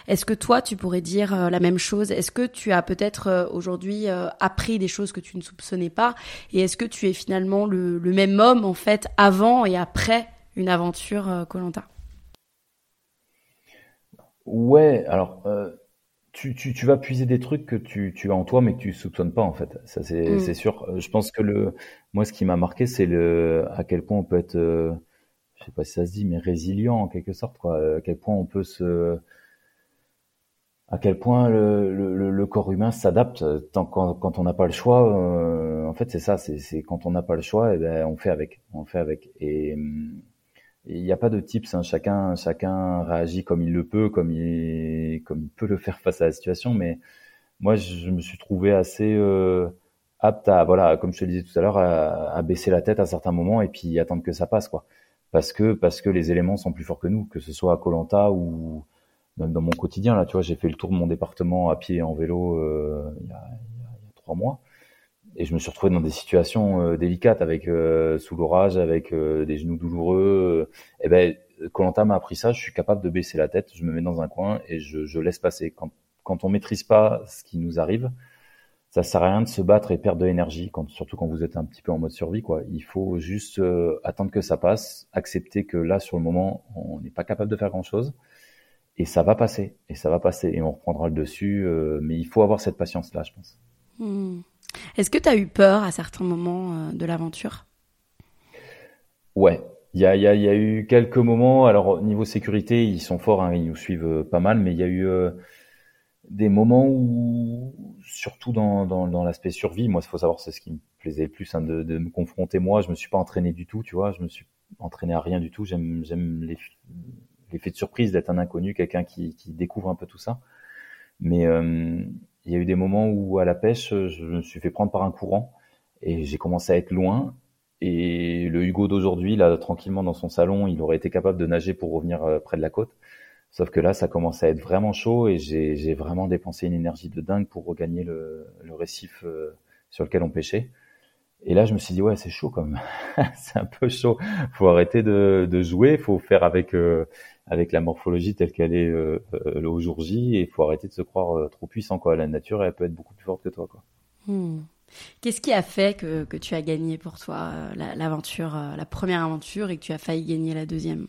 Est-ce que toi, tu pourrais dire euh, la même chose? Est-ce que tu as peut-être euh, aujourd'hui euh, appris des choses que tu ne soupçonnais pas? Et est-ce que tu es finalement le, le, même homme, en fait, avant et après une aventure Colanta
Ouais, alors... Tu, tu, tu, vas puiser des trucs que tu, tu as en toi mais que tu soupçonnes pas en fait. Ça c'est mm. sûr. Je pense que le moi ce qui m'a marqué c'est le à quel point on peut être euh, je sais pas si ça se dit mais résilient en quelque sorte quoi. À quel point on peut se à quel point le, le, le corps humain s'adapte tant quand, quand on n'a pas le choix. Euh, en fait c'est ça c'est quand on n'a pas le choix et eh ben on fait avec on fait avec et il n'y a pas de tips, hein. chacun, chacun réagit comme il le peut, comme il, comme il peut le faire face à la situation. Mais moi, je me suis trouvé assez euh, apte à, voilà, comme je te le disais tout à l'heure, à, baisser la tête à certains moments et puis attendre que ça passe, quoi. Parce que, parce que les éléments sont plus forts que nous, que ce soit à Colanta ou même dans mon quotidien. Là, tu vois, j'ai fait le tour de mon département à pied et en vélo euh, il, y a, trois mois et je me suis retrouvé dans des situations euh, délicates avec euh, sous l'orage, avec euh, des genoux douloureux. et ben, Colanta m'a appris ça. Je suis capable de baisser la tête, je me mets dans un coin et je, laisse passer. Quand, quand on maîtrise pas ce qui nous arrive, ça sert à rien de se battre et perdre de l'énergie, surtout quand vous êtes un petit peu en mode survie. Il faut juste attendre que ça passe, accepter que là, sur le moment, on n'est pas capable de faire grand-chose. Et ça va passer, et ça va passer, et on reprendra le dessus. mais il faut avoir cette patience-là, je pense.
Hmm. Est-ce que tu as eu peur à certains moments euh, de l'aventure?
Ouais, il y a, eu quelques moments. Alors niveau sécurité, ils sont forts, hein, ils nous suivent euh, pas mal, mais il y a eu euh, des moments où, surtout dans, l'aspect survie, moi, il faut savoir, c'est ce qui me plaisait le plus, hein, de, me confronter. Moi, je me suis pas entraîné du tout, tu vois, je me suis entraîné à rien du tout. J'aime, l'effet de surprise d'être un inconnu, quelqu'un qui, découvre un peu tout ça. Mais il y a eu des moments où à la pêche, je me suis fait prendre par un courant et j'ai commencé à être loin. Et le Hugo d'aujourd'hui, là, tranquillement dans son salon, il aurait été capable de nager pour revenir euh, près de la côte. Sauf que là, ça commençait à être vraiment chaud et j'ai vraiment dépensé une énergie de dingue pour regagner le, récif euh, sur lequel on pêchait. Et là, je me suis dit, ouais, c'est chaud quand même. c'est un peu chaud. Faut arrêter de, de jouer, faut faire avec euh, avec la morphologie telle qu'elle est euh, euh, au jour J et il faut arrêter de se croire euh, trop puissant quoi. La nature elle peut être beaucoup plus forte que toi quoi.
Hmm. Qu'est-ce qui a fait que, que, tu as gagné pour toi l'aventure, la, première aventure et que tu as failli gagner la deuxième?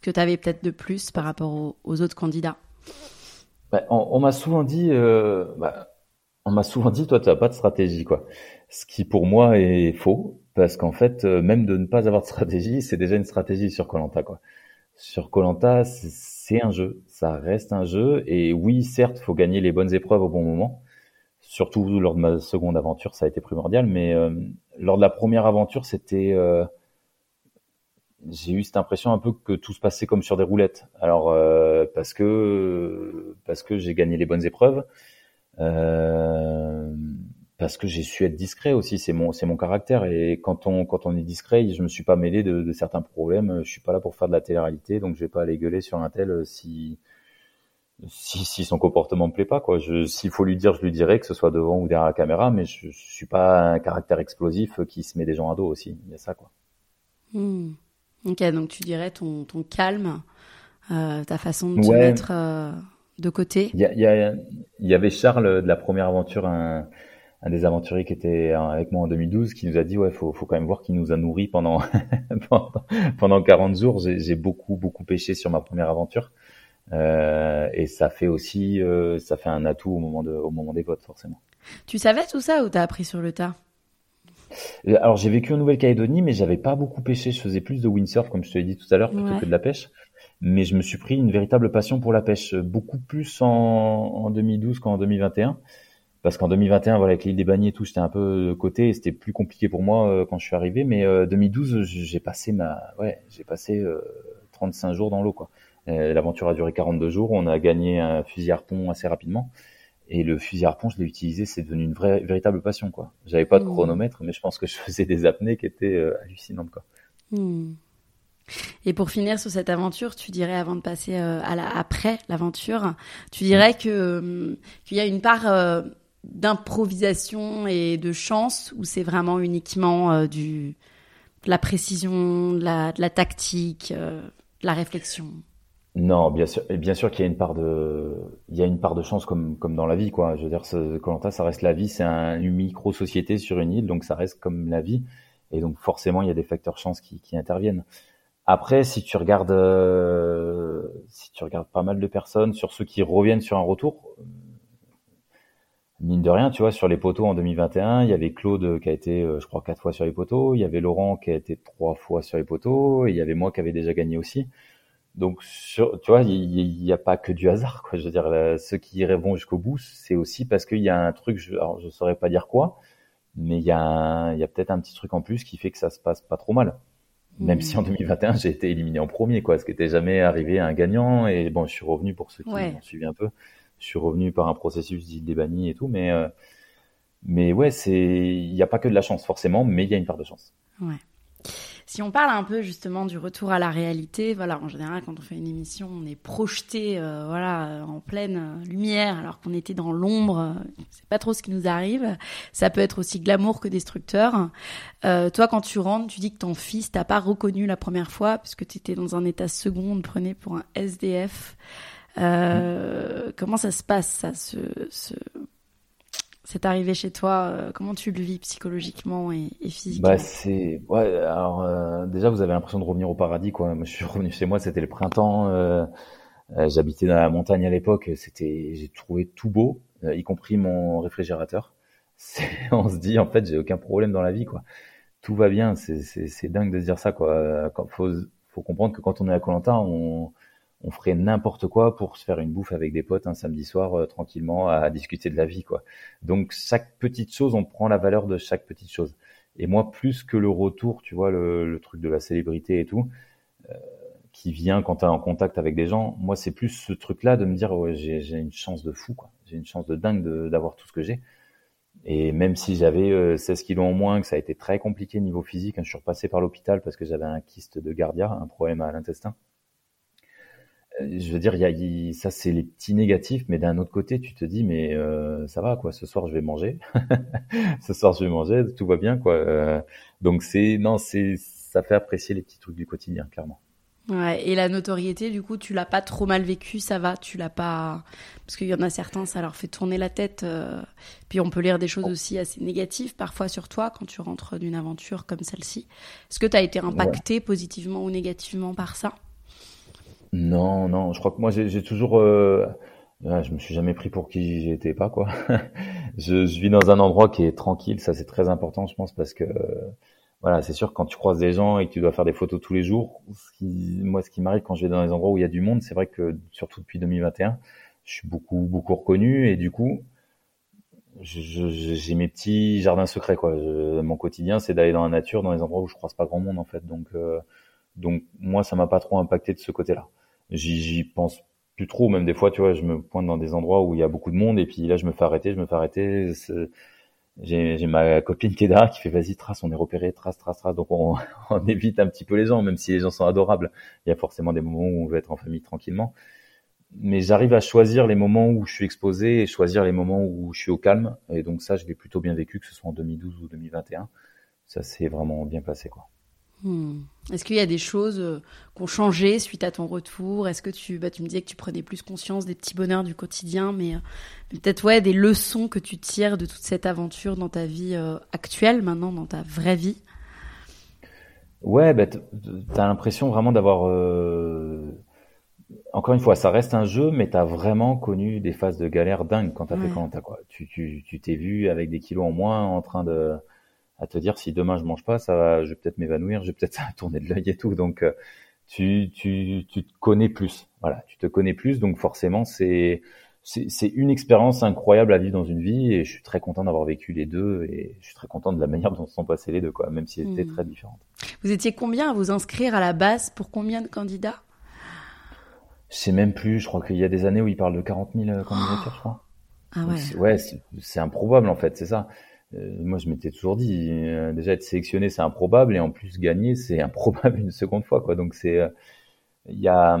Que tu avais peut-être de plus par rapport aux, autres candidats?
Bah, On, m'a souvent dit, bah, on m'a souvent dit, toi tu n'as pas de stratégie quoi. Ce qui pour moi est faux parce qu'en fait même de ne pas avoir de stratégie, c'est déjà une stratégie sur Colanta quoi sur Colanta, c'est un jeu, ça reste un jeu. Et oui, certes, faut gagner les bonnes épreuves au bon moment. Surtout lors de ma seconde aventure, ça a été primordial. Mais euh, lors de la première aventure, c'était, euh, j'ai eu cette impression un peu que tout se passait comme sur des roulettes. Alors euh, parce que parce que j'ai gagné les bonnes épreuves. Euh, parce que j'ai su être discret aussi, c'est mon c'est mon caractère et quand on quand on est discret, je me suis pas mêlé de, de certains problèmes, je suis pas là pour faire de la télé-réalité, donc je vais pas aller gueuler sur un tel euh, si si, si son comportement me plaît pas quoi. S'il faut lui dire, je lui dirai que ce soit devant ou derrière la caméra, mais je, je suis pas un caractère explosif qui se met des gens à dos aussi. Il y a ça quoi.
Hmm. Ok, donc tu dirais ton ton calme, euh, ta façon de te mettre euh, de côté.
Il y, a, il, y a, il y avait Charles de la première aventure un un des aventuriers qui était avec moi en 2012 qui nous a dit ouais faut faut quand même voir qu'il nous a nourri pendant pendant 40 jours. J'ai beaucoup beaucoup pêché sur ma première aventure. Euh, et ça fait aussi euh, ça fait un atout au moment de au moment des votes forcément.
Tu savais tout ça ou t'as appris sur le tas?
Euh, alors j'ai vécu en Nouvelle-Calédonie mais j'avais pas beaucoup pêché. Je faisais plus de windsurf comme je te l'ai dit tout à l'heure plutôt que de la pêche. Mais je me suis pris une véritable passion pour la pêche beaucoup plus en, en 2012 qu'en 2021 parce qu'en 2021, voilà, avec l'île des Bagnets et tout, j'étais un peu de côté et c'était plus compliqué pour moi euh, quand je suis arrivé. Mais 2012, euh, j'ai passé ma, ouais, j'ai passé 35 euh, jours dans l'eau, quoi. L'aventure a duré 42 jours. On a gagné un fusil harpon assez rapidement. Et le fusil harpon, je l'ai utilisé, c'est devenu une vraie, véritable passion, quoi. J'avais pas de mmh. chronomètre, mais je pense que je faisais des apnées qui étaient hallucinantes, quoi.
Mmh. Et pour finir sur cette aventure, tu dirais, avant de passer à la, après l'aventure, tu dirais que qu'il y a une part d'improvisation et de chance ou c'est vraiment uniquement euh, du de la précision, de la, tactique, euh, de la réflexion?
Non, bien sûr, bien sûr qu'il y a une part de, il y a une part de chance comme comme dans la vie quoi. Je veux dire, Colanta, ça reste la vie, c'est un, une micro société sur une île, donc ça reste comme la vie, et donc forcément il y a des facteurs chance qui, qui interviennent. Après, si tu regardes, euh, si tu regardes pas mal de personnes sur ceux qui reviennent sur un retour, mine de rien, tu vois, sur les poteaux en 2021, il y avait Claude qui a été, euh, je crois, quatre fois sur les poteaux, il y avait Laurent qui a été trois fois sur les poteaux, et il y avait moi qui avait déjà gagné aussi. Donc, sur, tu vois, il n'y a pas que du hasard, quoi. Je veux dire, ceux qui vont jusqu'au bout, c'est aussi parce qu'il y a un truc, je, alors je saurais pas dire quoi, mais il y a, il y a peut-être un petit truc en plus qui fait que ça se passe pas trop mal. Même si en 2021 j'ai été éliminé en premier, quoi, ce qui n'était jamais arrivé à un gagnant. Et bon, je suis revenu pour ceux qui m'ont suivi un peu je suis revenu par un processus d'île des bannis et tout, mais euh, mais ouais, c'est il n'y a pas que de la chance forcément, mais il y a une part de chance.
Si on parle un peu justement du retour à la réalité, voilà, en général, quand on fait une émission, on est projeté, euh, voilà, en pleine lumière, alors qu'on était dans l'ombre. C'est pas trop ce qui nous arrive. Ça peut être aussi glamour que destructeur. Euh, toi, quand tu rentres, tu dis que ton fils t'a pas reconnu la première fois, puisque tu étais dans un état second, on te prenait pour un SDF. Euh, comment ça se passe, ça, ce, ce... C'est arrivé chez toi, euh, comment tu le vis psychologiquement et, physiquement?
Bah c'est ouais. Alors euh, déjà vous avez l'impression de revenir au paradis quoi. Je suis revenu chez moi, c'était le printemps. J'habitais dans la montagne à l'époque. C'était, j'ai trouvé tout beau, y compris mon réfrigérateur. On se dit en fait j'ai aucun problème dans la vie quoi. Tout va bien. C'est dingue de dire ça quoi. Faut faut comprendre que quand on est à Colanta, on on ferait n'importe quoi pour se faire une bouffe avec des potes un samedi soir euh, tranquillement à, discuter de la vie quoi. Donc chaque petite chose, on prend la valeur de chaque petite chose. Et moi plus que le retour, tu vois le, truc de la célébrité et tout euh, qui vient quand tu es en contact avec des gens, moi c'est plus ce truc là de me dire j'ai une chance de fou quoi. J'ai une chance de dingue d'avoir tout ce que j'ai. Et même si j'avais 16 euh, kilos en moins, que ça a été très compliqué niveau physique, hein, je suis repassé par l'hôpital parce que j'avais un kyste de Gardia, un problème à l'intestin je veux dire, il y a, ça c'est les petits négatifs, mais d'un autre côté, tu te dis, mais euh, ça va quoi. Ce soir, je vais manger. ce soir, je vais manger. Tout va bien quoi. Euh, donc c'est non, c'est ça fait apprécier les petits trucs du quotidien, clairement.
Ouais, et la notoriété, du coup, tu l'as pas trop mal vécu, ça va, tu l'as pas, parce qu'il y en a certains, ça leur fait tourner la tête. Euh... Puis on peut lire des choses aussi assez négatives parfois sur toi quand tu rentres d'une aventure comme celle-ci. Est-ce que tu as été impacté positivement ou négativement par ça?
Non, non, je crois que moi j'ai toujours, euh, je me suis jamais pris pour qui j'étais pas quoi. je, je, vis dans un endroit qui est tranquille, ça c'est très important, je pense, parce que voilà, c'est sûr quand tu croises des gens et que tu dois faire des photos tous les jours, ce qui, moi ce qui m'arrive quand je vais dans les endroits où il y a du monde, c'est vrai que surtout depuis 2021, je suis beaucoup beaucoup reconnu et du coup j'ai mes petits jardins secrets quoi. mon quotidien c'est d'aller dans la nature, dans les endroits où je croise pas grand monde en fait, donc euh, donc moi ça m'a pas trop impacté de ce côté-là j'y pense plus trop. Même des fois, tu vois, je me pointe dans des endroits où il y a beaucoup de monde et puis là, je me fais arrêter, je me fais arrêter. J'ai ma copine qui est derrière qui fait vas-y trace, on est repéré, trace, trace, trace. Donc on, on, évite un petit peu les gens, même si les gens sont adorables. Il y a forcément des moments où on veut être en famille tranquillement. Mais j'arrive à choisir les moments où je suis exposé et choisir les moments où je suis au calme. Et donc ça, je l'ai plutôt bien vécu, que ce soit en 2012 ou 2021. Ça s'est vraiment bien passé, quoi.
Hmm. Est-ce qu'il y a des choses euh, qui ont changé suite à ton retour? Est-ce que tu, bah, tu me disais que tu prenais plus conscience des petits bonheurs du quotidien, mais, euh, peut-être ouais, des leçons que tu tires de toute cette aventure dans ta vie euh, actuelle, maintenant dans ta vraie vie?
Ouais, bah, tu as l'impression vraiment d'avoir... Encore une fois, ça reste un jeu, mais tu as vraiment connu des phases de galère dingues quand tu as fait Colanta. Quoi. Tu t'es tu, t'es vu avec des kilos en moins en train de à te dire si demain je mange pas, ça va, je vais peut-être m'évanouir, je vais peut-être tourner de l'œil et tout. Donc euh, tu, tu, tu te connais plus. Voilà, tu te connais plus, donc forcément c'est c'est une expérience incroyable à vivre dans une vie et je suis très content d'avoir vécu les deux et je suis très content de la manière dont se sont passés les deux quoi, même si c'était mmh. très différentes.
Vous étiez combien à vous inscrire à la base pour combien de candidats?
Je sais même plus. Je crois qu'il y a des années où ils parlent de 40 000 euh, candidatures, je crois.
Ah ouais.
Ouais, c'est improbable en fait, c'est ça. Euh, moi, je m'étais toujours dit, euh, déjà être sélectionné, c'est improbable, et en plus gagner, c'est improbable une seconde fois, quoi. Donc c'est, il euh, y a,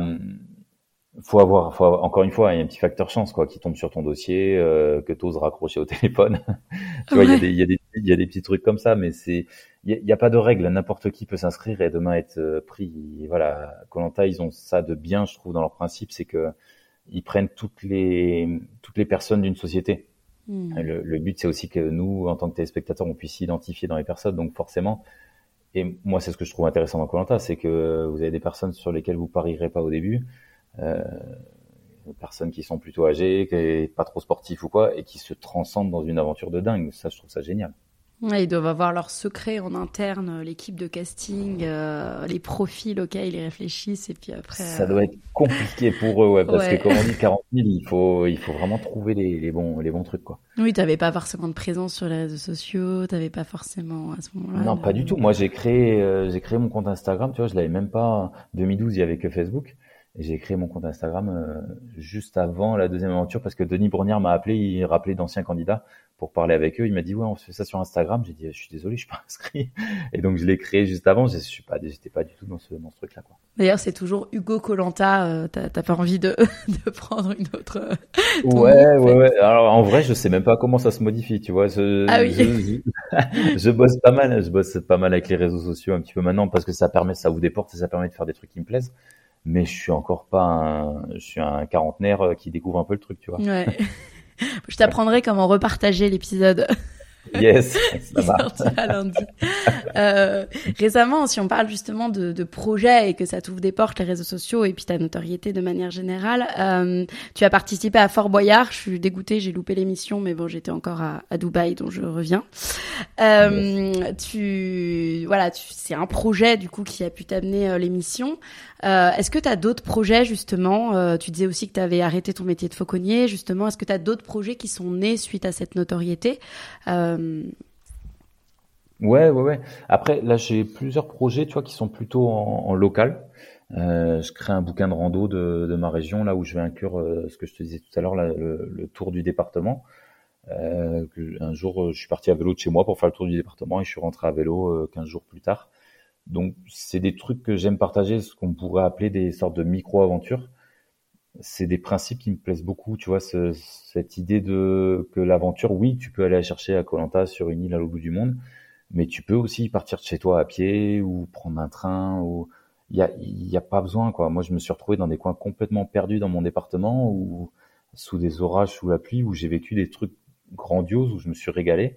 faut avoir, faut avoir, encore une fois, il y a un petit facteur chance quoi, qui tombe sur ton dossier, euh, que tu oses raccrocher au téléphone. tu vois, il y, a des, il, y a des, il y a des petits trucs comme ça, mais c'est, il n'y a, pas de règle. N'importe qui peut s'inscrire et demain être pris. voilà, Colanta, ils ont ça de bien, je trouve, dans leur principe, c'est que ils prennent toutes les toutes les personnes d'une société. Hmm. Le, le, but, c'est aussi que nous, en tant que téléspectateurs, on puisse s'identifier dans les personnes. Donc forcément, et moi, c'est ce que je trouve intéressant dans Colanta, c'est que vous avez des personnes sur lesquelles vous parierez pas au début, euh, personnes qui sont plutôt âgées, qui pas trop sportifs ou quoi, et qui se transcendent dans une aventure de dingue. Ça, je trouve ça génial.
Ouais, ils doivent avoir leurs secrets en interne, l'équipe de casting, euh, les profils auxquels ils réfléchissent, et puis après.
Ça doit être compliqué pour eux, ouais, parce que comme on dit 40 000, il faut, il faut vraiment trouver les, les bons, les bons trucs, quoi.
Oui, t'avais pas forcément de présence sur les réseaux sociaux, t'avais pas forcément à ce moment-là.
Non, pas du tout. Moi, j'ai créé, euh, j'ai créé mon compte Instagram, tu vois, je l'avais même pas. 2012, il y avait que Facebook. Et j'ai créé mon compte Instagram euh, juste avant la deuxième aventure parce que Denis Bournière m'a appelé, il rappelait d'anciens candidats pour parler avec eux. Il m'a dit ouais, on fait ça sur Instagram. J'ai dit je suis désolé, je suis pas inscrit. Et donc je l'ai créé juste avant. Je suis pas, j'étais pas du tout dans ce dans ce truc-là quoi.
D'ailleurs, c'est toujours Hugo Colanta. Euh, T'as pas envie de de prendre une autre euh,
Ouais, ouais, ouais. Alors en vrai, je sais même pas comment ça se modifie. Tu vois, je,
ah oui.
je, je, bosse pas mal. Je bosse pas mal avec les réseaux sociaux un petit peu maintenant parce que ça permet, ça ouvre des portes et ça permet de faire des trucs qui me plaisent mais je suis encore pas un, je suis un quarantenaire euh, qui découvre un peu le truc, tu vois.
Ouais. je t'apprendrai comment repartager l'épisode.
Yes, ça
à lundi. Euh, récemment, si on parle justement de, de projets et que ça t'ouvre des portes, les réseaux sociaux et puis ta notoriété de manière générale, euh, tu as participé à Fort Boyard. Je suis dégoûtée, j'ai loupé l'émission, mais bon, j'étais encore à, à, Dubaï, dont je reviens. Euh, Tu, voilà, tu, c'est un projet du coup qui a pu t'amener l'émission. Est-ce que tu as d'autres projets justement Tu disais aussi que tu avais arrêté ton métier de fauconnier. Justement, est-ce que tu as d'autres projets qui sont nés suite à cette notoriété? Euh...
Ouais, ouais, ouais. Après, là, j'ai plusieurs projets, tu vois, qui sont plutôt en, local. Euh, je crée un bouquin de rando de, de, ma région, là où je vais inclure euh, ce que je te disais tout à l'heure, le, tour du département. Euh, un jour, je suis parti à vélo de chez moi pour faire le tour du département et je suis rentré à vélo 15 jours plus tard. Donc c'est des trucs que j'aime partager, ce qu'on pourrait appeler des sortes de micro-aventures. C'est des principes qui me plaisent beaucoup, tu vois, ce, cette idée de que l'aventure, oui, tu peux aller la chercher à Colanta sur une île à l'autre bout du monde, mais tu peux aussi partir de chez toi à pied ou prendre un train ou il y a, a pas besoin quoi. Moi, je me suis retrouvé dans des coins complètement perdus dans mon département ou sous des orages, sous la pluie, où j'ai vécu des trucs grandioses où je me suis régalé.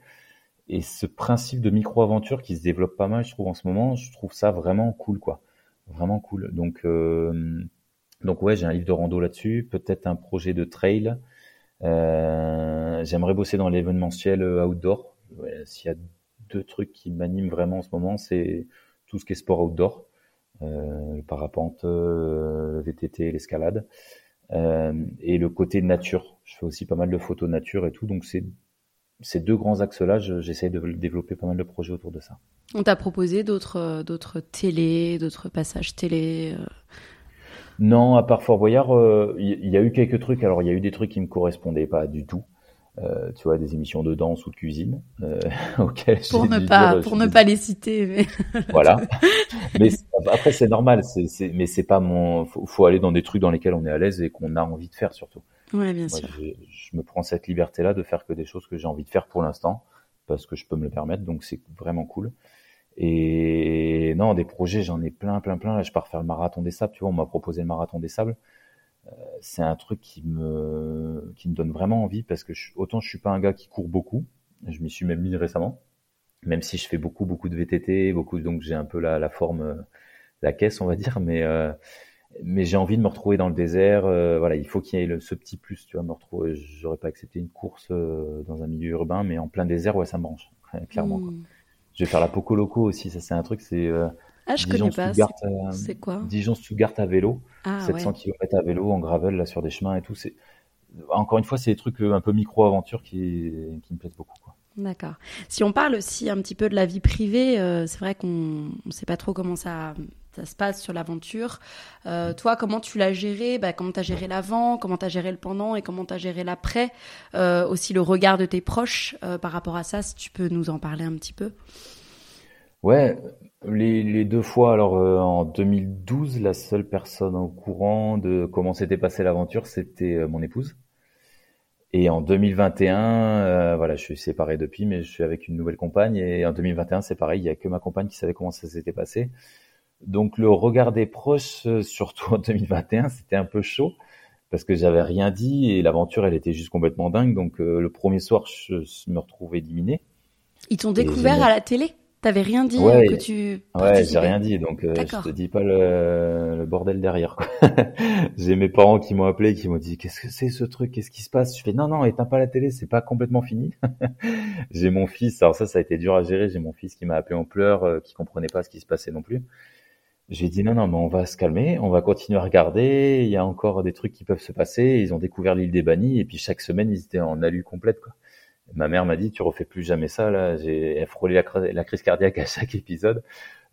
Et ce principe de micro-aventure qui se développe pas mal, je trouve, en ce moment, je trouve ça vraiment cool, quoi. Vraiment cool. Donc, euh, donc ouais, j'ai un livre de rando là-dessus, peut-être un projet de trail. Euh, J'aimerais bosser dans l'événementiel euh, outdoor. S'il y a deux trucs qui m'animent vraiment en ce moment, c'est tout ce qui est sport outdoor, euh, le parapente, le VTT, l'escalade, et le côté nature. Je fais aussi pas mal de photos nature et tout, donc c'est ces deux grands axes-là, j'essaie de développer pas mal de projets autour de ça.
On t'a proposé d'autres d'autres télés, d'autres passages télé
Non, à part Fort Boyard, il euh, y, a eu quelques trucs. Alors, il y a eu des trucs qui me correspondaient pas du tout. Euh, tu vois, des émissions de danse ou de cuisine euh, auxquelles
pour ne pas dire, pour ne pas les citer. Mais...
voilà. mais après, c'est normal. C'est mais c'est pas mon. Faut, faut aller dans des trucs dans lesquels on est à l'aise et qu'on a envie de faire surtout.
Ouais, bien sûr.
Je, je, me prends cette liberté-là de faire que des choses que j'ai envie de faire pour l'instant, parce que je peux me le permettre, donc c'est vraiment cool. Et non, des projets, j'en ai plein, plein, plein. Là, je pars faire le marathon des sables. Tu vois, on m'a proposé le marathon des sables. Euh, c'est un truc qui me, qui me donne vraiment envie parce que je, autant je suis pas un gars qui court beaucoup. Je m'y suis même mis récemment. Même si je fais beaucoup, beaucoup de VTT, beaucoup, donc j'ai un peu la, la forme, la caisse, on va dire, mais euh, mais j'ai envie de me retrouver dans le désert. Euh, voilà, il faut qu'il y ait le, ce petit plus, tu vois, me retrouver. J'aurais pas accepté une course euh, dans un milieu urbain, mais en plein désert, ouais, ça me branche, clairement. Mmh. Je vais faire la Poco Loco aussi, ça c'est un truc, c'est euh,
ah, je
Dijon
connais
pas.
C'est quoi?
Dijon Stuttgart à vélo,
ah,
700
ouais.
km à vélo en gravel là sur des chemins et tout. C'est encore une fois, c'est des trucs un peu micro aventure qui qui me plaisent beaucoup.
D'accord. Si on parle aussi un petit peu de la vie privée, euh, c'est vrai qu'on ne sait pas trop comment ça, ça se passe sur l'aventure. Euh, toi, comment tu l'as géré? Bah, Comment tu as géré l'avant? Comment tu as géré le pendant? Et comment tu as géré l'après? Euh, Aussi le regard de tes proches euh, par rapport à ça, si tu peux nous en parler un petit peu.
Ouais, Les, les deux fois, alors en 2012, la seule personne au courant de comment s'était passée l'aventure, c'était mon épouse. Et en 2021, euh, voilà, je suis séparé depuis, mais je suis avec une nouvelle compagne. Et en 2021, c'est pareil, il y a que ma compagne qui savait comment ça s'était passé. Donc le regard des proches, euh, surtout en 2021, c'était un peu chaud parce que j'avais rien dit et l'aventure, elle était juste complètement dingue. Donc euh, le premier soir, je, me retrouvais éliminé.
Ils t'ont découvert à la télé? T'avais rien dit
ouais,
que tu
Ouais, j'ai rien dit, donc euh, je te dis pas le, le bordel derrière. j'ai mes parents qui m'ont appelé, qui m'ont dit qu'est-ce que c'est ce truc, qu'est-ce qui se passe? Je fais non non, éteins pas la télé, c'est pas complètement fini. j'ai mon fils, alors ça ça a été dur à gérer. J'ai mon fils qui m'a appelé en pleurs, euh, qui comprenait pas ce qui se passait non plus. J'ai dit non non, mais on va se calmer, on va continuer à regarder. Il y a encore des trucs qui peuvent se passer. Ils ont découvert l'île des bannis et puis chaque semaine ils étaient en alu complète quoi. Ma mère m'a dit, tu refais plus jamais ça, là. J'ai frôlé la, la, crise cardiaque à chaque épisode.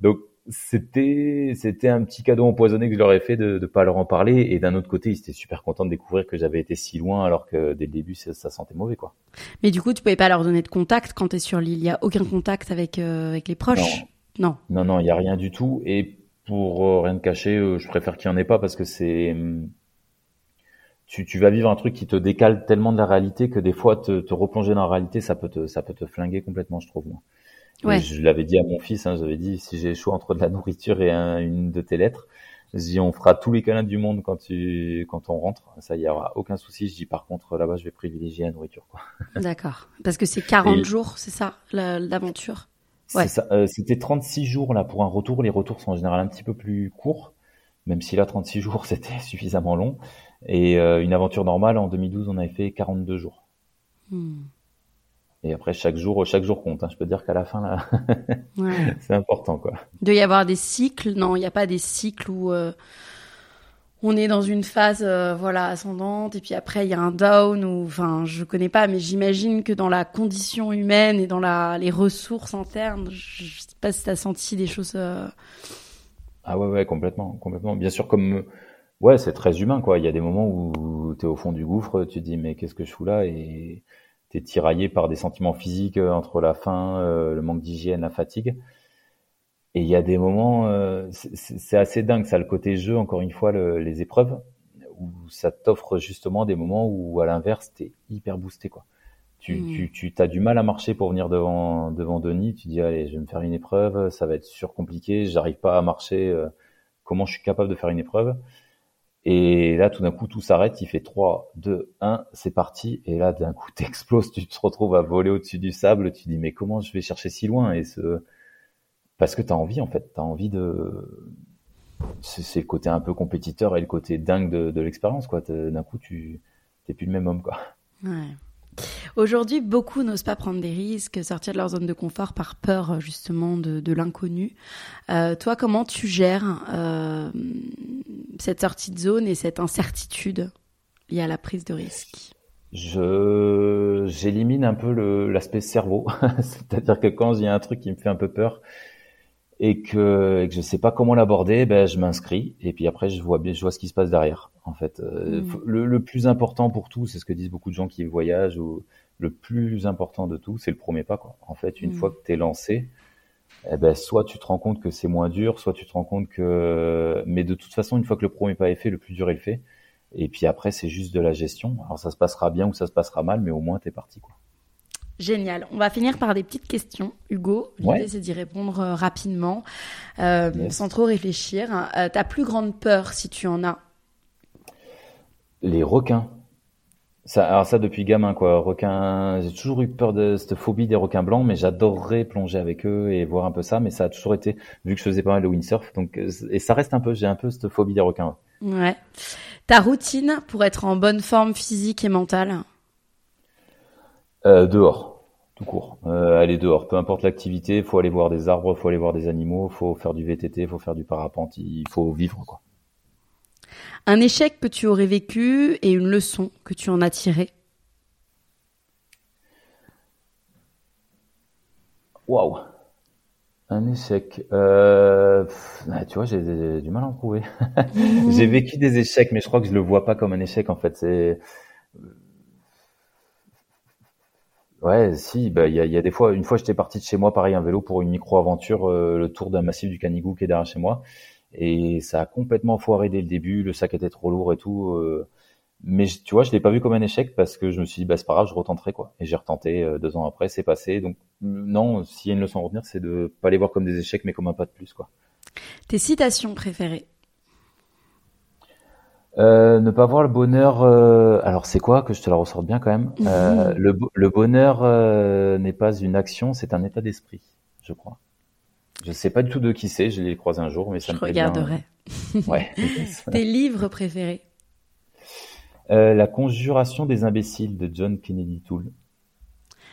Donc, c'était, c'était un petit cadeau empoisonné que je leur ai fait de ne pas leur en parler. Et d'un autre côté, ils étaient super contents de découvrir que j'avais été si loin alors que dès le début, ça, ça, sentait mauvais, quoi.
Mais du coup, tu pouvais pas leur donner de contact quand tu es sur l'île. Il y a aucun contact avec, euh, avec les proches?
Non. Non, non, il y a rien du tout. Et pour euh, rien de cacher, euh, je préfère qu'il n'y en ait pas parce que c'est, hum, tu, tu, vas vivre un truc qui te décale tellement de la réalité que des fois te, te replonger dans la réalité ça peut te ça peut te flinguer complètement je trouve moi. Ouais. Je l'avais dit à mon fils, hein, j'avais dit si j'ai le choix entre de la nourriture et une de tes lettres, je dis on fera tous les câlins du monde quand tu quand on rentre, ça y aura aucun souci. Je dis par contre là-bas je vais privilégier la nourriture quoi.
D'accord, parce que c'est 40 jours, c'est ça l'aventure?
Ouais. Euh, C'était 36 jours là pour un retour. Les retours sont en général un petit peu plus courts, même si là 36 jours c'était suffisamment long. Et euh, une aventure normale, en 2012, on avait fait 42 jours. Hmm. Et après, chaque jour, chaque jour compte. Hein. Je peux dire qu'à la fin, là, ouais. c'est important, quoi.
De y avoir des cycles Non, il n'y a pas des cycles où euh, on est dans une phase, euh, voilà, ascendante, et puis après il y a un down. Ou, enfin, je connais pas, mais j'imagine que dans la condition humaine et dans les ressources internes, je, sais pas si tu as senti des choses.
Ah ouais, ouais, complètement, complètement. Bien sûr, comme Ouais, c'est très humain, quoi. Il y a des moments où tu es au fond du gouffre, tu te dis, mais qu'est-ce que je fous là? Et tu es tiraillé par des sentiments physiques euh, entre la faim, euh, le manque d'hygiène, la fatigue. Et il y a des moments, euh, c'est assez dingue, ça, le côté jeu, encore une fois, les épreuves, où ça t'offre justement des moments où, à l'inverse, t'es hyper boosté, quoi. Tu, mmh. tu, tu as du mal à marcher pour venir devant, devant Denis, tu dis, allez, je vais me faire une épreuve, ça va être surcompliqué, j'arrive pas à marcher, comment je suis capable de faire une épreuve et là, tout d'un coup, tout s'arrête. Il fait 3, 2, 1, c'est parti. Et là, d'un coup, t'exploses. Tu te retrouves à voler au-dessus du sable. Tu dis, mais comment je vais chercher si loin? Et ce, parce que t'as envie, en fait. T'as envie de, c'est le côté un peu compétiteur et le côté dingue de, de l'expérience, quoi. D'un coup, tu, t'es plus le même homme, quoi.
Ouais. Aujourd'hui, beaucoup n'osent pas prendre des risques, sortir de leur zone de confort par peur justement de, l'inconnu. Euh, toi, comment tu gères euh, cette sortie de zone et cette incertitude liée à la prise de risque?
Je j'élimine un peu l'aspect cerveau, c'est-à-dire que quand il y a un truc qui me fait un peu peur et que, et que je sais pas comment l'aborder, ben je m'inscris et puis après je vois bien, je vois ce qui se passe derrière. En fait, euh, mm. le, le, plus important pour tout, c'est ce que disent beaucoup de gens qui voyagent ou le plus important de tout, c'est le premier pas. Quoi. En fait, une mm. fois que tu es lancé, eh ben, soit tu te rends compte que c'est moins dur, soit tu te rends compte que... Mais de toute façon, une fois que le premier pas est fait, le plus dur est le fait. Et puis après, c'est juste de la gestion. Alors ça se passera bien ou ça se passera mal, mais au moins, tu es parti. Quoi.
Génial. On va finir par des petites questions, Hugo. L'idée, c'est d'y répondre euh, rapidement, euh, sans trop réfléchir. Euh, ta plus grande peur, si tu en as?
Les requins. Ça, alors ça depuis gamin quoi. Requin, j'ai toujours eu peur de cette phobie des requins blancs, mais j'adorerais plonger avec eux et voir un peu ça. Mais ça a toujours été vu que je faisais pas mal de windsurf, donc et ça reste un peu. J'ai un peu cette phobie des requins.
Ouais. Ta routine pour être en bonne forme physique et mentale?
Euh, Dehors, tout court. Euh, aller dehors, peu importe l'activité. Faut aller voir des arbres, faut aller voir des animaux, faut faire du VTT, faut faire du parapente. Il faut vivre quoi.
Un échec que tu aurais vécu et une leçon que tu en as tirée
Waouh Un échec. Euh, tu vois, j'ai du mal à en trouver. j'ai vécu des échecs, mais je crois que je le vois pas comme un échec en fait. C'est Ouais, si, bah, il y a, des fois, une fois j'étais parti de chez moi, pareil, un vélo pour une micro-aventure, euh, le tour d'un massif du Canigou qui est derrière chez moi. Et ça a complètement foiré dès le début, le sac était trop lourd et tout. Euh, mais tu vois, je l'ai pas vu comme un échec parce que je me suis dit, bah, c'est pas grave, je retenterai, quoi. Et j'ai retenté euh, deux ans après, c'est passé. Donc, non, s'il y a une leçon à retenir, c'est de pas les voir comme des échecs, mais comme un pas de plus, quoi.
Tes citations préférées?
Euh, ne pas voir le bonheur. Euh, alors c'est quoi que je te la ressorte bien quand même. Euh, le, le, bonheur euh, n'est pas une action, c'est un état d'esprit, je crois. Je sais pas du tout de qui c'est. Je l'ai croisé un jour, mais ça
je
me
regarderai.
Bien. Ouais.
Tes livres préférés
La Conjuration des imbéciles de John Kennedy Toole.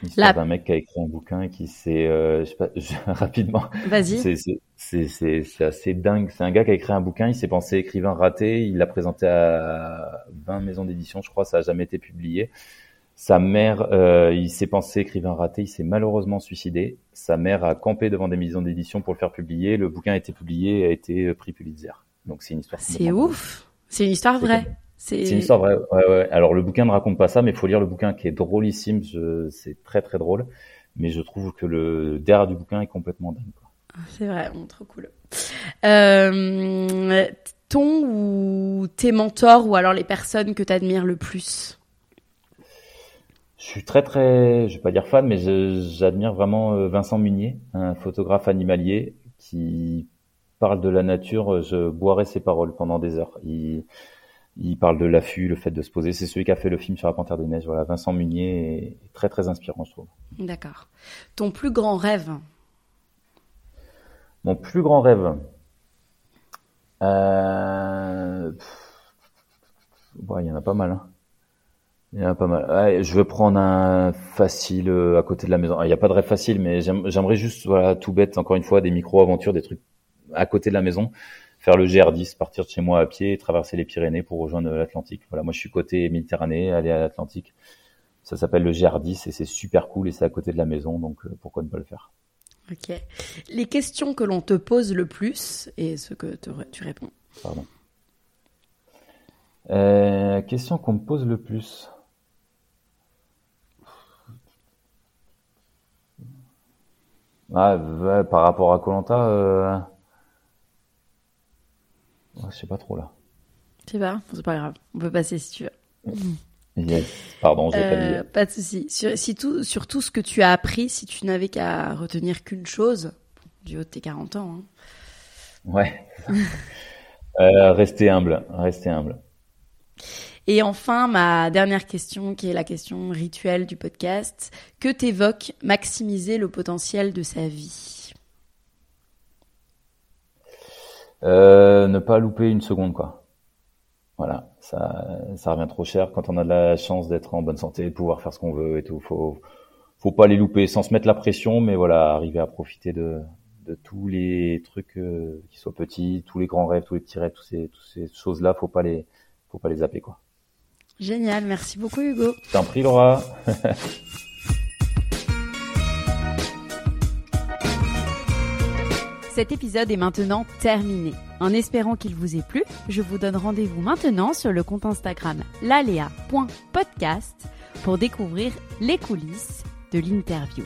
L'histoire d'un mec qui a écrit un bouquin et qui s'est, euh, je sais pas, je, rapidement.
Vas-y.
C'est, c'est, c'est assez dingue. C'est un gars qui a écrit un bouquin, il s'est pensé écrivain raté, il l'a présenté à 20 maisons d'édition, je crois, ça a jamais été publié. Sa mère, euh, il s'est pensé écrivain raté, il s'est malheureusement suicidé. Sa mère a campé devant des maisons d'édition pour le faire publier. Le bouquin a été publié et a été pris Pulitzer. Donc c'est une histoire.
C'est ouf. C'est une histoire vraie.
C'est une histoire vraie. Ouais, ouais. Alors le bouquin ne raconte pas ça, mais il faut lire le bouquin qui est drôlissime. Je... C'est très très drôle, mais je trouve que le derrière du bouquin est complètement dingue.
C'est vrai, trop cool. Euh, ton ou tes mentors ou alors les personnes que tu admires le plus?
Je suis très très, je vais pas dire fan, mais j'admire vraiment euh, Vincent Munier, un photographe animalier qui parle de la nature. Je boirai ses paroles pendant des heures. Il il parle de l'affût, le fait de se poser. C'est celui qui a fait le film sur la Panthère des Neiges. Voilà, Vincent Munier est très très inspirant, je trouve.
D'accord. Ton plus grand rêve
Mon plus grand rêve. Euh... il y en a pas mal. Hein. Il y en a pas mal. je veux prendre un facile euh, à côté de la maison. Il n'y a pas de rêve facile, mais j'aimerais juste, voilà, tout bête, encore une fois, des micro-aventures, des trucs à côté de la maison faire le GR10, partir de chez moi à pied, traverser les Pyrénées pour rejoindre l'Atlantique. Voilà, moi je suis côté Méditerranée, aller à l'Atlantique. Ça s'appelle le GR10 et c'est super cool et c'est à côté de la maison, donc euh, pourquoi ne pas le faire?
Ok. Les questions que l'on te pose le plus et ce que tu réponds.
Pardon. Euh, question qu'on me pose le plus. Ah, par rapport à Colanta, euh, je sais pas trop là.
Je sais pas, c'est pas grave. On peut passer si tu veux.
Yes. Pardon, j'ai pas dit.
Euh, pas de souci. Sur, si tout, sur tout ce que tu as appris, si tu n'avais qu'à retenir qu'une chose, du haut de tes 40 ans. Hein.
Ouais. euh, rester humble, rester humble.
Et enfin, ma dernière question, qui est la question rituelle du podcast. Que t'évoque maximiser le potentiel de sa vie?
Euh, ne pas louper une seconde, quoi. Voilà, ça, ça revient trop cher quand on a de la chance d'être en bonne santé, de pouvoir faire ce qu'on veut et tout. Faut, faut pas les louper sans se mettre la pression, mais voilà, arriver à profiter de, de tous les trucs euh, qui soient petits, tous les grands rêves, tous les petits rêves, tous ces, toutes ces choses-là, faut pas les, faut pas les zapper, quoi.
Génial, merci beaucoup Hugo.
T'en prie Laura.
Cet épisode est maintenant terminé. En espérant qu'il vous ait plu, je vous donne rendez-vous maintenant sur le compte Instagram lalea.podcast pour découvrir les coulisses de l'interview.